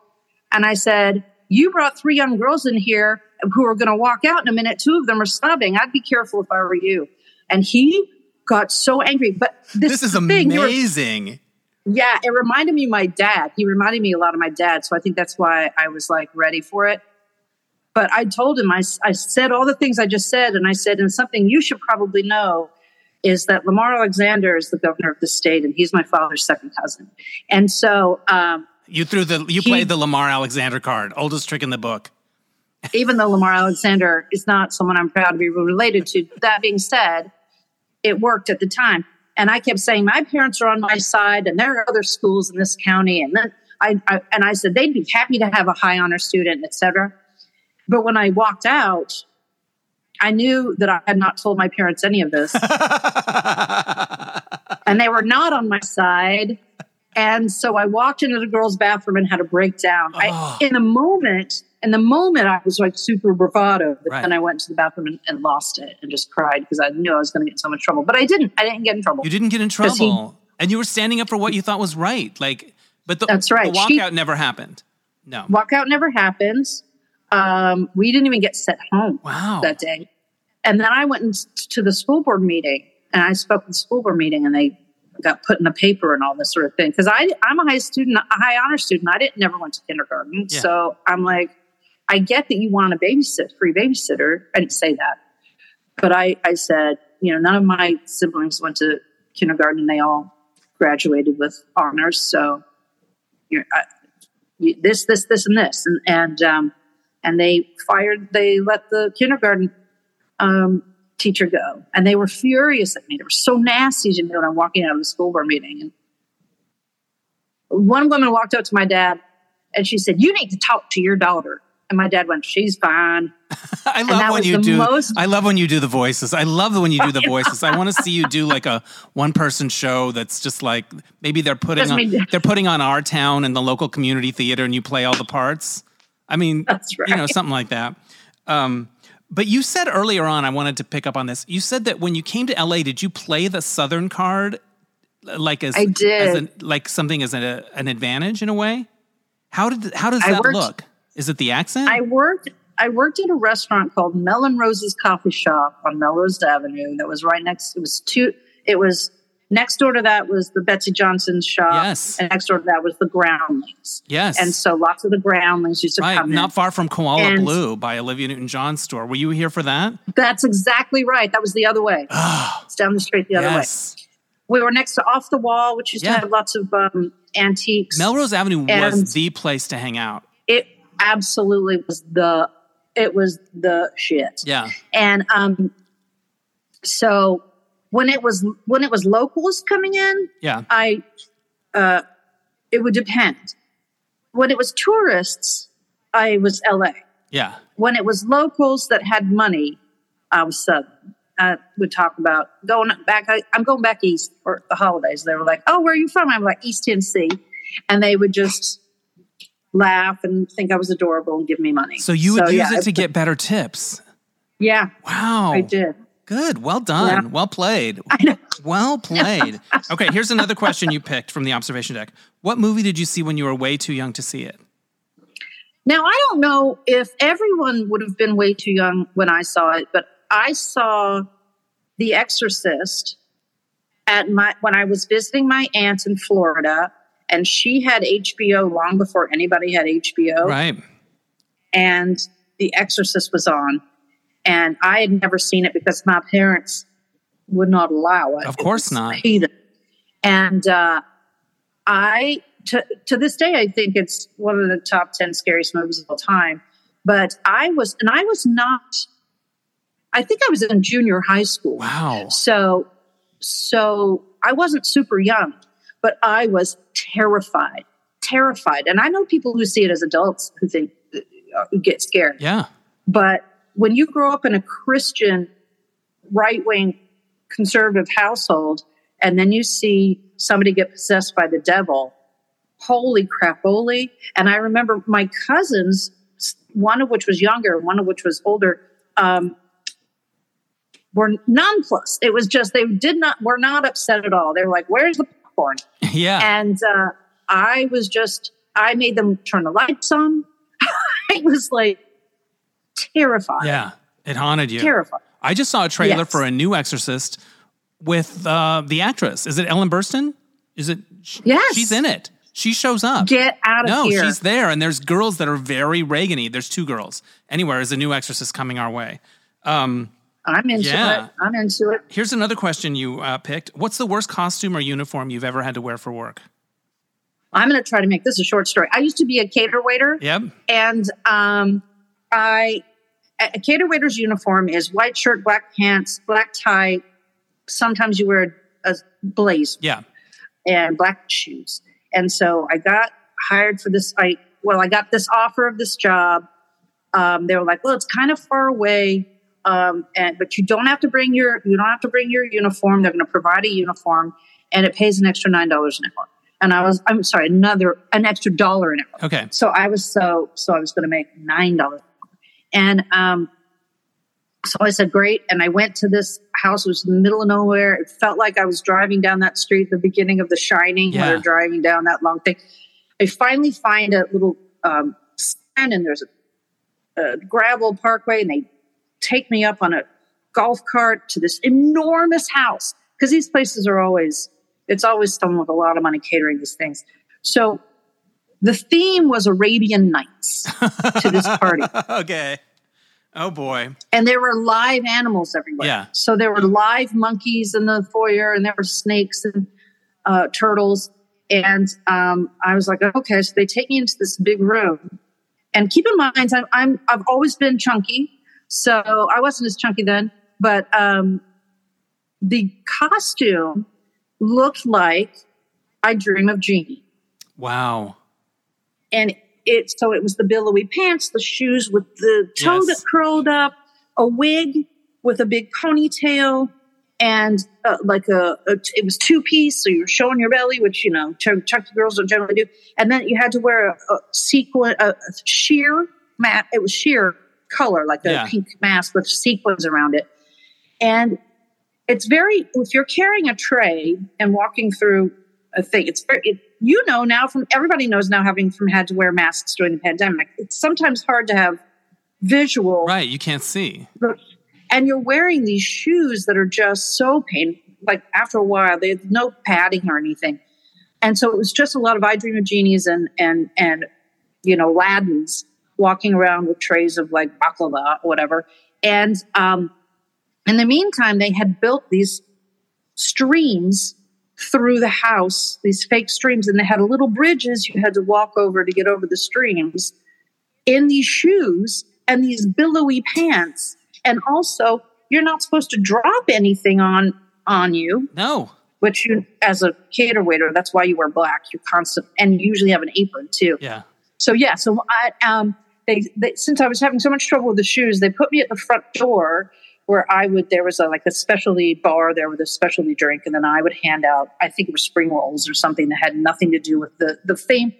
And I said, You brought three young girls in here who are going to walk out in a minute. Two of them are sobbing. I'd be careful if I were you. And he got so angry. But this, this is thing, amazing. Yeah, it reminded me of my dad. He reminded me a lot of my dad. So I think that's why I was like ready for it. But I told him, I, I said all the things I just said. And I said, and something you should probably know is that Lamar Alexander is the governor of the state and he's my father's second cousin. And so, um, you threw the, you he, played the Lamar Alexander card, oldest trick in the book. even though Lamar Alexander is not someone I'm proud to be related to, that being said, it worked at the time. And I kept saying, my parents are on my side, and there are other schools in this county. And then I, I and I said they'd be happy to have a high honor student, et cetera. But when I walked out, I knew that I had not told my parents any of this, and they were not on my side. And so I walked into the girls' bathroom and had a breakdown. Oh. I, in the moment, in the moment, I was like super bravado. But right. then I went to the bathroom and, and, lost it and just cried because I knew I was going to get in so much trouble. But I didn't. I didn't get in trouble. You didn't get in trouble, he, and you were standing up for what you thought was right. Like, but the, that's right. The walkout she, never happened. No, walkout never happens. Um, we didn't even get sent home. Wow. that day. And then I went to the school board meeting and I spoke at the school board meeting and they got put in the paper and all this sort of thing. Because I I'm a high student, a high honor student. I didn't never went to kindergarten, yeah. so I'm like, I get that you want a babysit, free babysitter. I didn't say that, but I I said, you know, none of my siblings went to kindergarten. They all graduated with honors. So you, this this this and this and and um, and they fired. They let the kindergarten. Um, teacher go. And they were furious at me. They were so nasty to me when I'm walking out of the school board meeting. And one woman walked up to my dad and she said, You need to talk to your daughter. And my dad went, She's fine. I love when you do most- I love when you do the voices. I love when you do the voices. I want to see you do like a one person show that's just like maybe they're putting on, they're putting on our town in the local community theater and you play all the parts. I mean, that's right. you know, something like that. Um, but you said earlier on, I wanted to pick up on this. You said that when you came to LA, did you play the Southern card uh, like as I did, as an, like something as a, an advantage in a way? How did how does that worked, look? Is it the accent? I worked I worked at a restaurant called Melon Rose's Coffee Shop on Melrose Avenue that was right next. It was two. It was Next door to that was the Betsey Johnson's shop. Yes. And next door to that was the Groundlings. Yes. And so lots of the Groundlings used to right, come Not in. far from Koala and Blue by Olivia Newton John's store. Were you here for that? That's exactly right. That was the other way. Oh, it's down the street the other yes. way. We were next to Off the Wall, which used yeah. to have lots of um, antiques. Melrose Avenue was the place to hang out. It absolutely was the it was the shit. Yeah. And um so when it was when it was locals coming in, yeah, I uh, it would depend. When it was tourists, I was LA. Yeah. When it was locals that had money, I was Southern. I would talk about going back. I, am going back east for the holidays. They were like, "Oh, where are you from?" I'm like, "East Tennessee," and they would just laugh and think I was adorable and give me money. So you would so, use yeah, it to get better tips. Yeah. Wow. I did Good. Well done. Yeah. Well played. Well played. okay, here's another question you picked from the observation deck. What movie did you see when you were way too young to see it? Now, I don't know if everyone would have been way too young when I saw it, but I saw The Exorcist at my when I was visiting my aunt in Florida, and she had HBO long before anybody had HBO, Right. and The Exorcist was on, and I had never seen it because my parents would not allow it. Of course not. heathen. And uh, I to to this day I think it's one of the top ten scariest movies of all time. But I was, and I was not. I think I was in junior high school. Wow. So, so I wasn't super young, but I was terrified, terrified. And I know people who see it as adults who think uh, who get scared. Yeah. But when you grow up in a Christian, right wing, conservative household, and then you see somebody get possessed by the devil, holy crap, holy. And I remember my cousins, one of which was younger, one of which was older, um, were nonplussed. It was just, they did not, were not upset at all. They were like, where's the popcorn? Yeah. And uh, I was just, I made them turn the lights on. I was like terrified. yeah. It haunted you. Terrified. I just saw a trailer Yes. for a new Exorcist with uh, the actress. Is it Ellen Burstyn? Is it? sh- Yes. She's in it. She shows up. Get out of no, here. No, she's there, and there's girls that are very Regan-y. There's two girls. Anywhere is a new Exorcist coming our way. Um, I'm into Yeah. it. I'm into it. here's another question you uh, picked. What's the worst costume or uniform you've ever had to wear for work? I'm going to try to make this a short story. I used to be a cater waiter, Yep. and um, I a cater waiter's uniform is white shirt, black pants, black tie. Sometimes you wear a blazer Yeah. and black shoes. And so I got hired for this. I well, I got this offer of this job. Um, they were like, "Well, it's kind of far away, um, and but you don't have to bring your you don't have to bring your uniform. They're going to provide a uniform, and it pays an extra nine dollars an hour." And I was, I'm sorry, another an extra dollar an hour. Okay. So I was so so I was going to make nine dollars, and um, so I said great, and I went to this house. It was in the middle of nowhere. It felt like I was driving down that street, the beginning of The Shining, Yeah. where they're driving down that long thing. I finally find a little um, sign, and there's a, a gravel parkway, and they take me up on a golf cart to this enormous house because these places are always it's always someone with a lot of money catering these things. So the theme was Arabian Nights to this party. okay. Oh boy. and there were live animals everywhere. Yeah. So there were live monkeys in the foyer, and there were snakes and uh, turtles. And um, I was like, okay. So they take me into this big room, and keep in mind, I'm, I'm I've always been chunky, so I wasn't as chunky then. But um, the costume looked like I Dream of Jeannie Wow. And it so it was the billowy pants, the shoes with the toe Yes. that curled up, a wig with a big ponytail, and uh, like a, a it was two piece, so you're showing your belly, which you know ch- chunky girls don't generally do, and then you had to wear a, a sequin, a, a sheer mat. It was sheer color, like a Yeah. pink mask with sequins around it, and it's very if you're carrying a tray and walking through a thing it's very it, you know now from everybody knows now having from had to wear masks during the pandemic it's sometimes hard to have visual Right. You can't see. and you're wearing these shoes that are just so painful like after a while they have no padding or anything and so it was just a lot of i dream of genies and and and you know laddens walking around with trays of like baklava or whatever and um in the meantime they had built these streams through the house these fake streams and they had little bridges you had to walk over to get over the streams in these shoes and these billowy pants and also you're not supposed to drop anything on on you No. which you as a cater waiter that's why you wear black you're constant and you usually have an apron too Yeah. so yeah so i um they, they since i was having so much trouble with the shoes they put me at the front door where i would there was a like a specialty bar there with a specialty drink and then i would hand out i think it was spring rolls or something that had nothing to do with the the fame.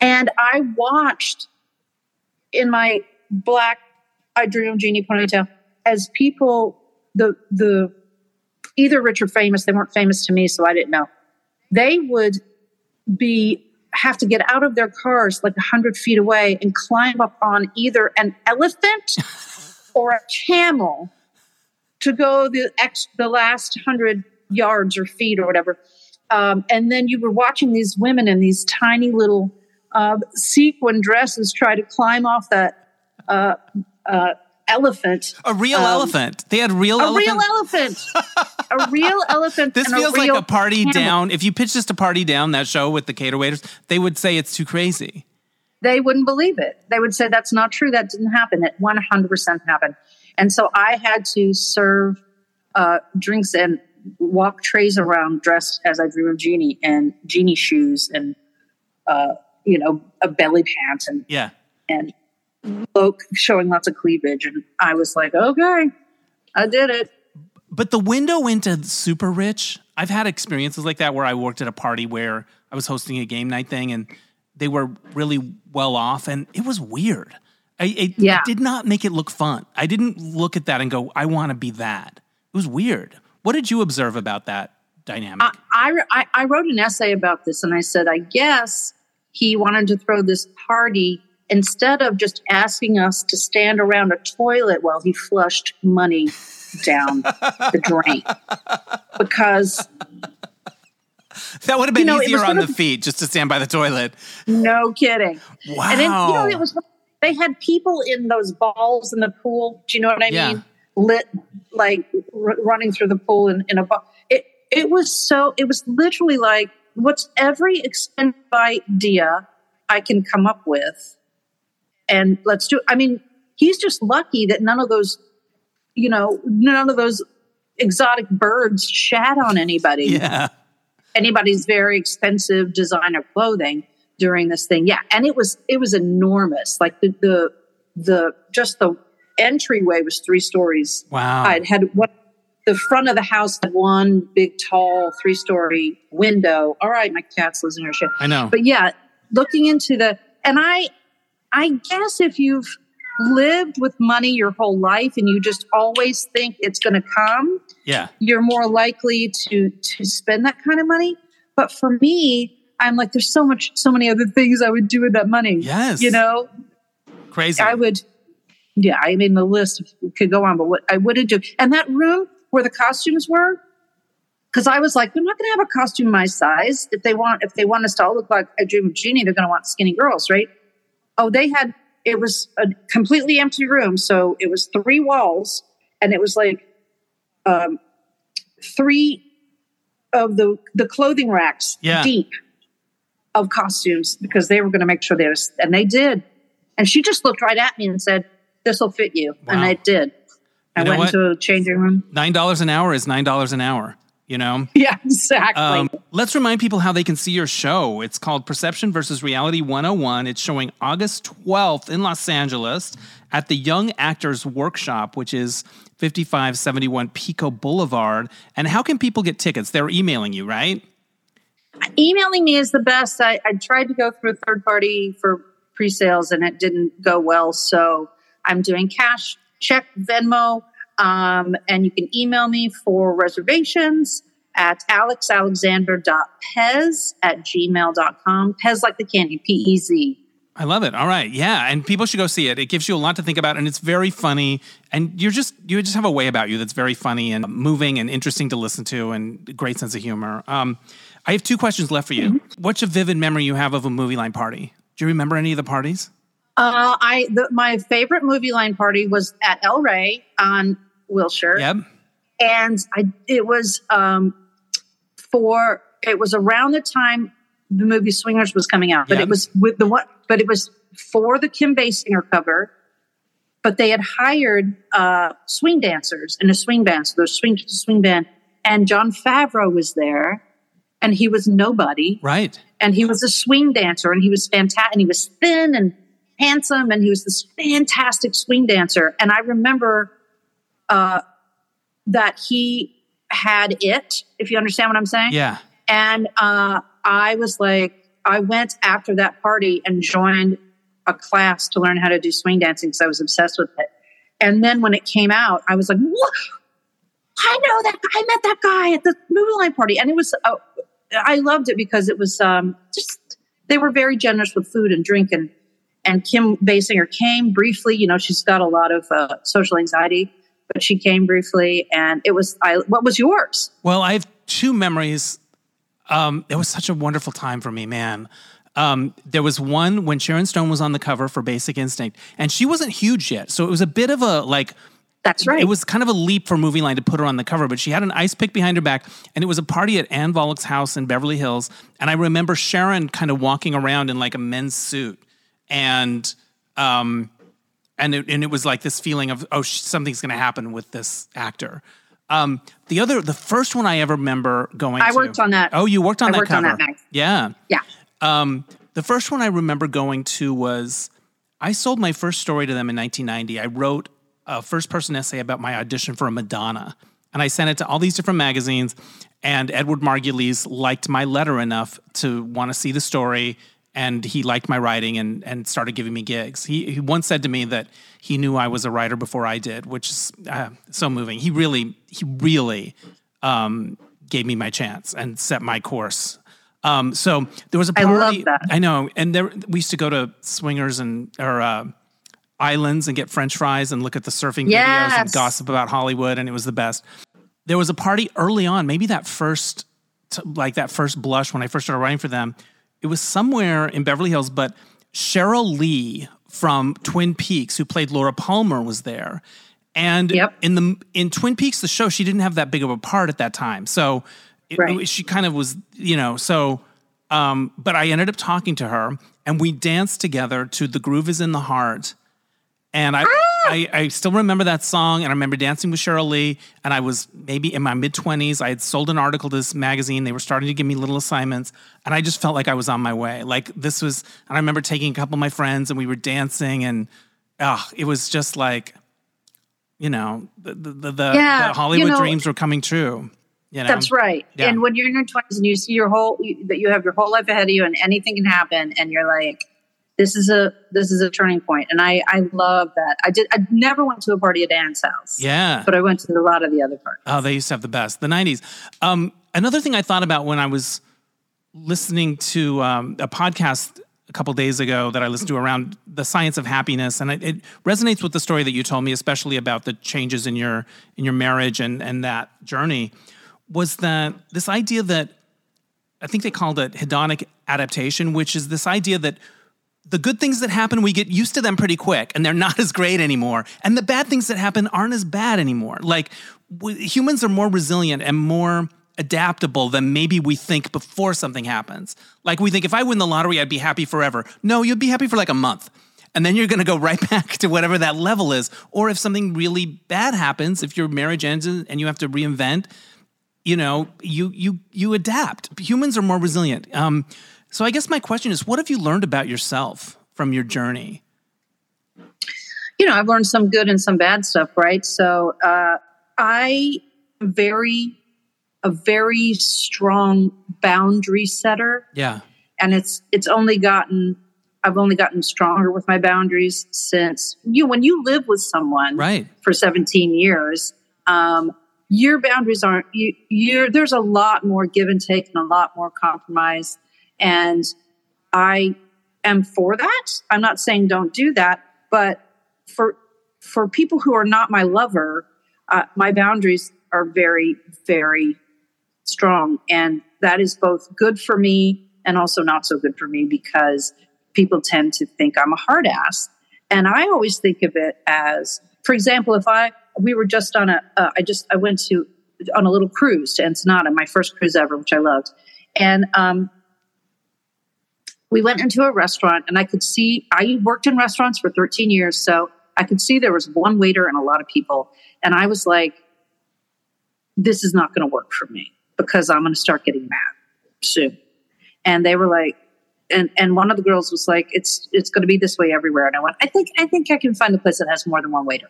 and i watched in my black i dream genie ponytail as people the the either rich or famous. They weren't famous to me, so I didn't know. They would be have to get out of their cars like a hundred feet away and climb up on either an elephant or a camel to go the ex the last hundred yards or feet or whatever. Um, and then you were watching these women in these tiny little uh, sequin dresses try to climb off that uh, uh, elephant. A real Um, elephant. They had real A elephants. real elephant. a real elephant. This feels a like a party camel. down. If you pitched this to party down that show with the cater waiters, they would say it's too crazy. They wouldn't believe it. They would say that's not true. That didn't happen. It 100% happened. And so I had to serve uh, drinks and walk trays around dressed as I drew of Genie and Genie shoes and, uh, you know, a belly pants and, Yeah. and cloak showing lots of cleavage. And I was like, okay, I did it. But the window into super rich, I've had experiences like that where I worked at a party where I was hosting a game night thing and they were really well off and it was weird. I, it Yeah. did not make it look fun. I didn't look at that and go, I want to be that. It was weird. What did you observe about that dynamic? I, I, I- I wrote an essay about this and I said, I guess he wanted to throw this party instead of just asking us to stand around a toilet while he flushed money down the drain. Because that would have been you know, easier on the feet just to stand by the toilet. no kidding. Wow. And then, you know, it was, they had people in those balls in the pool. Do you know what I Yeah. mean? Lit, like r- running through the pool in, in a ball. It, it was so, it was literally like, what's every expensive idea I can come up with? And let's do, I mean, he's just lucky that none of those, you know, none of those exotic birds shat on anybody yeah. anybody's very expensive designer clothing during this thing. Yeah, and it was it was enormous. Like the the the just the entryway was three stories. Wow. I'd had one. The front of the house had one big, tall, three story window. All right, my cat's losing her shit. I know. But yeah, looking into the and I I guess if you've lived with money your whole life and you just always think it's going to come, yeah. you're more likely to to spend that kind of money. But for me, I'm like, there's so much, so many other things I would do with that money. Yes. You know, Crazy. I would, yeah, I mean, the list could go on, but what I wouldn't do. And that room where the costumes were, because I was like, they're not going to have a costume my size. If they want, if they want us to all look like a dream of genie, they're going to want skinny girls, right? Oh, they had, it was a completely empty room. So it was three walls and it was like, um, three of the, the clothing racks Yeah. deep of costumes because they were going to make sure they was, and they did. And she just looked right at me and said, "This will fit you," and it did. I You know went what? into a changing room. Nine dollars an hour is nine dollars an hour. You know. Yeah, exactly. Um, let's remind people how they can see your show. It's called Perception versus Reality 101. It's showing August 12th in Los Angeles at the Young Actors Workshop, which is 5571 Pico Boulevard. And how can people get tickets? They're emailing you, right? Emailing me is the best. I, I tried to go through a third party for pre-sales, and it didn't go well. So I'm doing cash, check, Venmo, um, and you can email me for reservations at alexalexander.pez at gmail.com. Pez like the candy, P-E-Z. I love it. All right. Yeah. And people should go see it. It gives you a lot to think about and it's very funny. And you're just, you just have a way about you that's very funny and moving and interesting to listen to and great sense of humor. Um, I have two questions left for you. What's a vivid memory you have of a Movieline party? Do you remember any of the parties? Uh, I the, my favorite Movieline party was at El Rey on Wilshire, Yep. and I it was um, for it was around the time the movie Swingers was coming out, but Yep. it was with the what? But it was for the Kim Basinger cover. But they had hired uh, swing dancers and a swing band, so there's swing swing band, and Jon Favreau was there, and he was nobody Right. and he was a swing dancer and he was fantastic and he was thin and handsome and he was this fantastic swing dancer and i remember uh, that he had it if you understand what i'm saying Yeah. and uh, i was like i went after that party and joined a class to learn how to do swing dancing because i was obsessed with it and then when it came out i was like what I know that I met that guy at the Movieline party, and it was. Uh, I loved it because it was um, just they were very generous with food and drink, and and Kim Basinger came briefly. You know, she's got a lot of uh, social anxiety, but she came briefly, and it was. I what was yours? Well, I have two memories. Um, it was such a wonderful time for me, man. Um, there was one when Sharon Stone was on the cover for Basic Instinct, and she wasn't huge yet, so it was a bit of a like that's right. It was kind of a leap for Movieline to put her on the cover, but she had an ice pick behind her back, and it was a party at Anne Volokh's house in Beverly Hills. And I remember Sharon kind of walking around in like a men's suit, and um, and it, and it was like this feeling of oh something's going to happen with this actor. Um, the other, the first one I ever remember going. To I to, worked on that. Oh, you worked on I that worked cover. on that. Yeah, Yeah. um, the first one I remember going to was I sold my first story to them in 1990. I wrote a first person essay about my audition for a Madonna, and I sent it to all these different magazines. And Edward Margulies liked my letter enough to want to see the story, and he liked my writing and and started giving me gigs. He, he once said to me that he knew I was a writer before I did, which is uh, so moving. He really, he really um, gave me my chance and set my course. Um, so there was a party. love that. I know, and there we used to go to swingers and or uh, islands and get French fries and look at the surfing videos and gossip about Hollywood, and it was the best. There was a party early on, maybe that first, like that first blush when I first started writing for them. It was somewhere in Beverly Hills, but Sheryl Lee from Twin Peaks, who played Laura Palmer, was there. And Yep. in the in Twin Peaks, the show, she didn't have that big of a part at that time, so it- Right. she kind of was, you know. So, um, but I ended up talking to her, and we danced together to "The Groove Is in the Heart." And I, I, I still remember that song, and I remember dancing with Sheryl Lee. And I was maybe in my mid twenties. I had sold an article to this magazine. They were starting to give me little assignments, and I just felt like I was on my way. Like this was, and I remember taking a couple of my friends, and we were dancing, and ah, it was just like, you know, the the, the, Yeah, the Hollywood you know- dreams were coming true. You know, That's right. Yeah. And when you're in your twenties and you see your whole that you have your whole life ahead of you and anything can happen, and you're like, this is a this is a turning. And I I love that. I did. I never went to a party at Anne's house. Yeah. but I went to a lot of the other parties. Oh, they used to have the best. The 90s. Um, another thing I thought about when I was listening to um, a podcast a couple days ago that I listened to around the science of happiness, and it, it resonates with the story that you told me, especially about the changes in your in your marriage and and that journey, was that this idea that I think they called it hedonic adaptation, which is this idea that the good things that happen, we get used to them pretty quick and they're not as great anymore. And the bad things that happen aren't as bad anymore. Like w- humans are more resilient and more adaptable than maybe we think before something happens. Like we think if I win the lottery, I'd be happy forever. No, you'd be happy for like a month. And then you're going to go right back to whatever that level is. Or if something really bad happens, if your marriage ends and you have to reinvent, you know, you you you adapt. Humans are more resilient. Um, so I guess my question is, what have you learned about yourself from your journey? you know, I've learned some good and some bad stuff, right? So uh, I am very a very strong boundary setter, Yeah, and it's it's only gotten I've only gotten stronger with my boundaries since you know, when you live with someone right. for 17 years. Um, your boundaries aren't you you're there's a lot more give and take and a lot more compromise and i am for that. I'm not saying don't do that but for for people who are not my lover uh, my boundaries are very very strong. And that is both good for me and also not so good for me because people tend to think i'm a hard ass. And i always think of it as for example if i we were just on a uh, i just i went to on a little cruise to ensenada my first cruise ever which i loved. And um, we went into a restaurant and i could see i worked in restaurants for 13 years so i could see there was one waiter and a lot of people. And i was like this is not going to work for me because i'm going to start getting mad soon. And they were like and and one of the girls was like it's it's going to be this way everywhere. And i went i think i think i can find a place that has more than one waiter.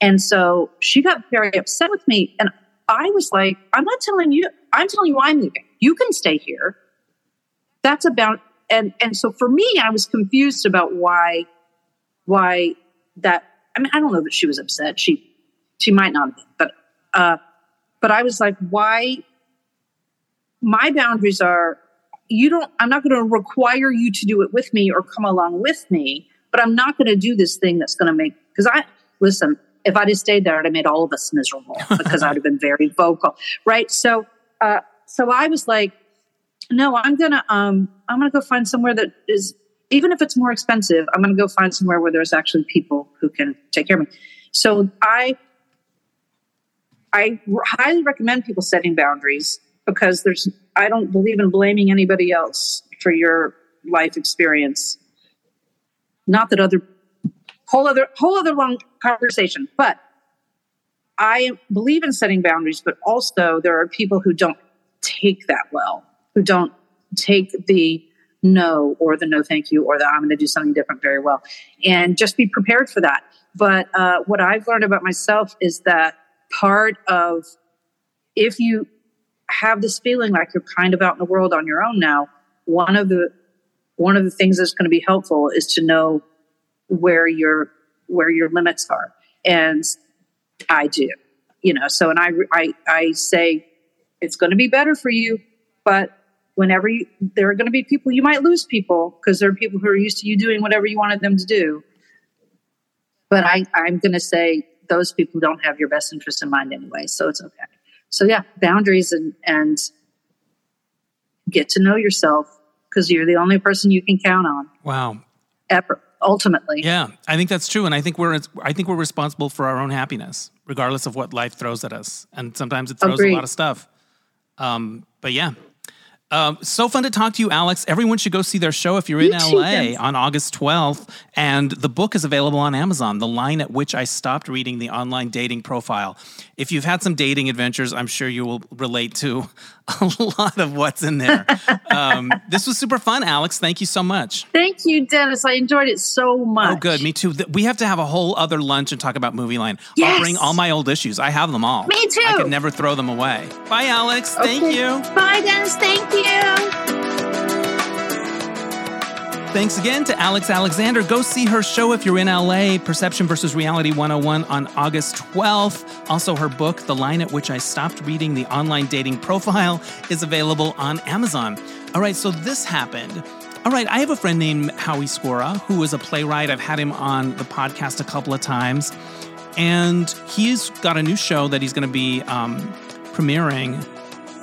And so she got very upset with me and i was like i'm not telling you i'm telling you i'm leaving. You can stay here. That's about and and so for me i was confused about why why that i mean i don't know that she was upset she she might not have been but uh but I was like, why? My boundaries are you don't, I'm not going to require you to do it with me or come along with me, but I'm not going to do this thing that's going to make, because I, listen, if I'd have stayed there, I'd have made all of us miserable because I'd have been very vocal. Right. So, uh, so I was like, no, I'm to, um, I'm to go find somewhere that is, even if it's more expensive, I'm to go find somewhere where there's actually people who can take care of me. So I, I highly recommend people setting boundaries because there's I don't believe in blaming anybody else for your life experience. Not that other whole other whole other long conversation, but I believe in setting boundaries, but also there are people who don't take that well, who don't take the no or the no thank you or the I'm going to do something different very well. And just be prepared for that. But uh, what I've learned about myself is that part of if you have this feeling like you're kind of out in the world on your own now, one of the one of the things that's going to be helpful is to know where your where your limits are. And I do, you know. So, and I I I say it's going to be better for you, but whenever you, there are going to be people you might lose people because there are people who are used to you doing whatever you wanted them to do. But I I'm going to say those people don't have your best interest in mind anyway, so it's okay so yeah, boundaries and and get to know yourself because you're the only person you can count on. Wow. Ever ultimately. Yeah, I think that's true, and I think we're I think we're responsible for our own happiness, regardless of what life throws at us. And sometimes it throws Agreed. a lot of stuff. Um, but yeah, um, so fun to talk to you, Alex. Everyone should go see their show if you're in LA on August 12th. And the book is available on Amazon, The Line at Which I Stopped Reading the Online Dating Profile. If you've had some dating adventures, I'm sure you will relate to a lot of what's in there. um, this was super fun, Alex. Thank you so much. Thank you, Dennis. I enjoyed it so much. Oh, good. Me too. We have to have a whole other lunch and talk about Movieline. Yes. I'll bring all my old issues. I have them all. Me too. I could never throw them away. Bye, Alex. Okay. Thank you. Bye, Dennis. Thank you. Thanks again to Alex Alexander. Go see her show if you're in LA, Perception versus Reality 101 on August 12th. Also, her book, The Line at Which I Stopped Reading the Online Dating Profile, is available on Amazon. All right, so this happened. All right, I have a friend named Howie Scora who is a playwright. I've had him on the podcast a couple of times. And he's got a new show that he's going to be um, premiering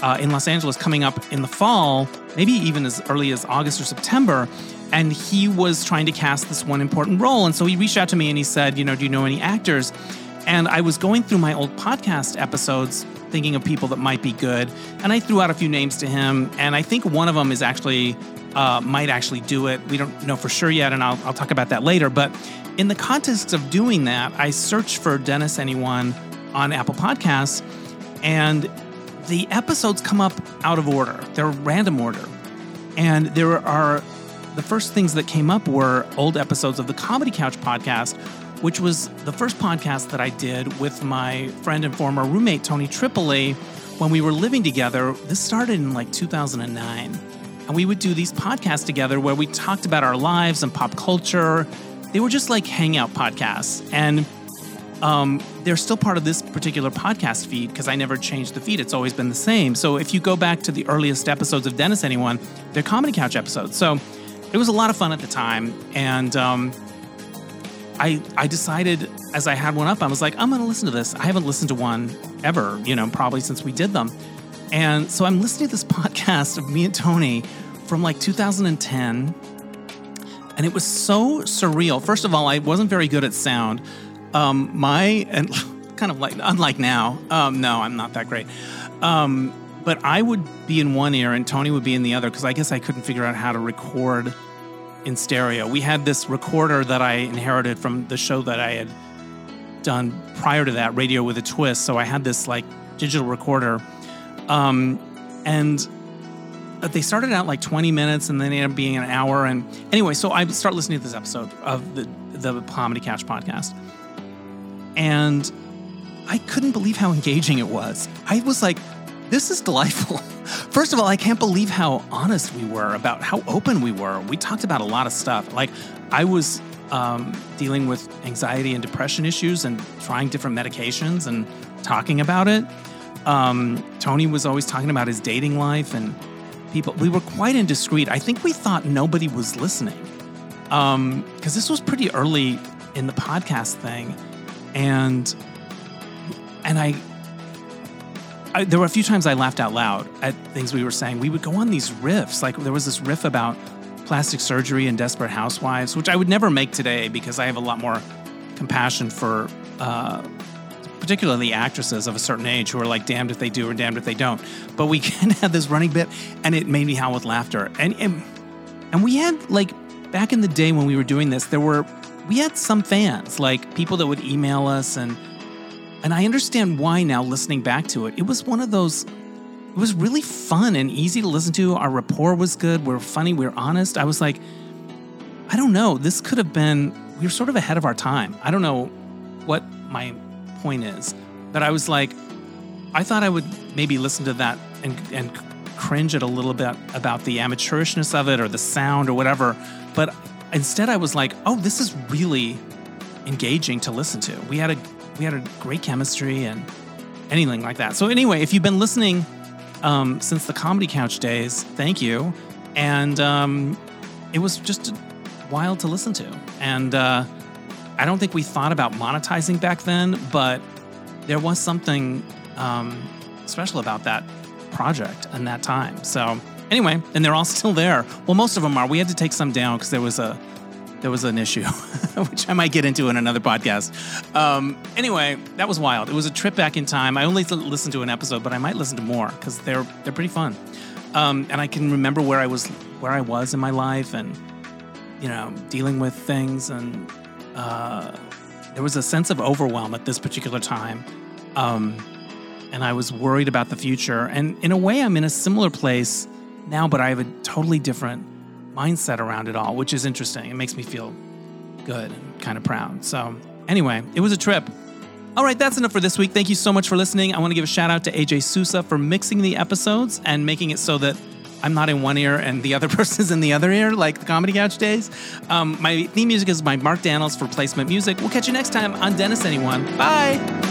uh, in Los Angeles coming up in the fall, maybe even as early as August or September. And he was trying to cast this one important role. And so he reached out to me and he said, You know, do you know any actors? And I was going through my old podcast episodes thinking of people that might be good. And I threw out a few names to him. And I think one of them is actually, uh, might actually do it. We don't know for sure yet. And I'll, I'll talk about that later. But in the context of doing that, I searched for Dennis Anyone on Apple Podcasts. And the episodes come up out of order, they're random order. And there are the first things that came up were old episodes of the Comedy Couch podcast, which was the first podcast that I did with my friend and former roommate, Tony Tripoli, when we were living together. This started in like 2009. And we would do these podcasts together where we talked about our lives and pop culture. They were just like hangout podcasts. And um, they're still part of this particular podcast feed because I never changed the feed. It's always been the same. So if you go back to the earliest episodes of Dennis Anyone, they're Comedy Couch episodes. So it was a lot of fun at the time. And um, I, I decided as I had one up, I was like, I'm going to listen to this. I haven't listened to one ever, you know, probably since we did them. And so I'm listening to this podcast of me and Tony from like 2010. And it was so surreal. First of all, I wasn't very good at sound. Um, my, and kind of like, unlike now, um, no, I'm not that great. Um, but I would be in one ear and Tony would be in the other because I guess I couldn't figure out how to record in stereo. We had this recorder that I inherited from the show that I had done prior to that, Radio with a Twist. So I had this like digital recorder. Um, and they started out like 20 minutes and then ended up being an hour. And anyway, so I start listening to this episode of the, the Comedy Couch podcast. And I couldn't believe how engaging it was. I was like, this is delightful. First of all, I can't believe how honest we were about how open we were. We talked about a lot of stuff. Like, I was um, dealing with anxiety and depression issues and trying different medications and talking about it. Um, Tony was always talking about his dating life and people. We were quite indiscreet. I think we thought nobody was listening because um, this was pretty early in the podcast thing, and and I, I, there were a few times I laughed out loud at things we were saying. We would go on these riffs. Like there was this riff about plastic surgery and Desperate Housewives, which I would never make today because I have a lot more compassion for. Uh, particularly actresses of a certain age who are like damned if they do or damned if they don't. But we kind of had this running bit, and it made me howl with laughter. And, and and we had like back in the day when we were doing this, there were we had some fans, like people that would email us and and I understand why now listening back to it. It was one of those it was really fun and easy to listen to. Our rapport was good. We are funny. We are honest. I was like, I don't know. This could have been, we were sort of ahead of our time. I don't know what my point is. But I was like, I thought I would maybe listen to that and, and cringe at a little bit about the amateurishness of it or the sound or whatever. But instead, I was like, oh, this is really engaging to listen to. We had a we had a great chemistry and anything like that. So anyway, if you've been listening um, since the Comedy Couch days, thank you. And um, it was just wild to listen to. And uh, I don't think we thought about monetizing back then, but there was something um, special about that project and that time. So anyway, and they're all still there. Well, most of them are. We had to take some down because there was a there was an issue, which I might get into in another podcast. Um, anyway, that was wild. It was a trip back in time. I only listened to an episode, but I might listen to more because they're they're pretty fun. Um, and I can remember where I was where I was in my life and you know dealing with things and uh, there was a sense of overwhelm at this particular time. Um, and I was worried about the future. And in a way, I'm in a similar place now, but I have a totally different mindset around it all, which is interesting. It makes me feel good and kind of proud. So, anyway, it was a trip. All right, that's enough for this week. Thank you so much for listening. I want to give a shout out to AJ Sousa for mixing the episodes and making it so that I'm not in one ear and the other person is in the other ear, like the Comedy Couch days. Um, my theme music is by Mark Daniels for Placement Music. We'll catch you next time on Dennis Anyone. Bye.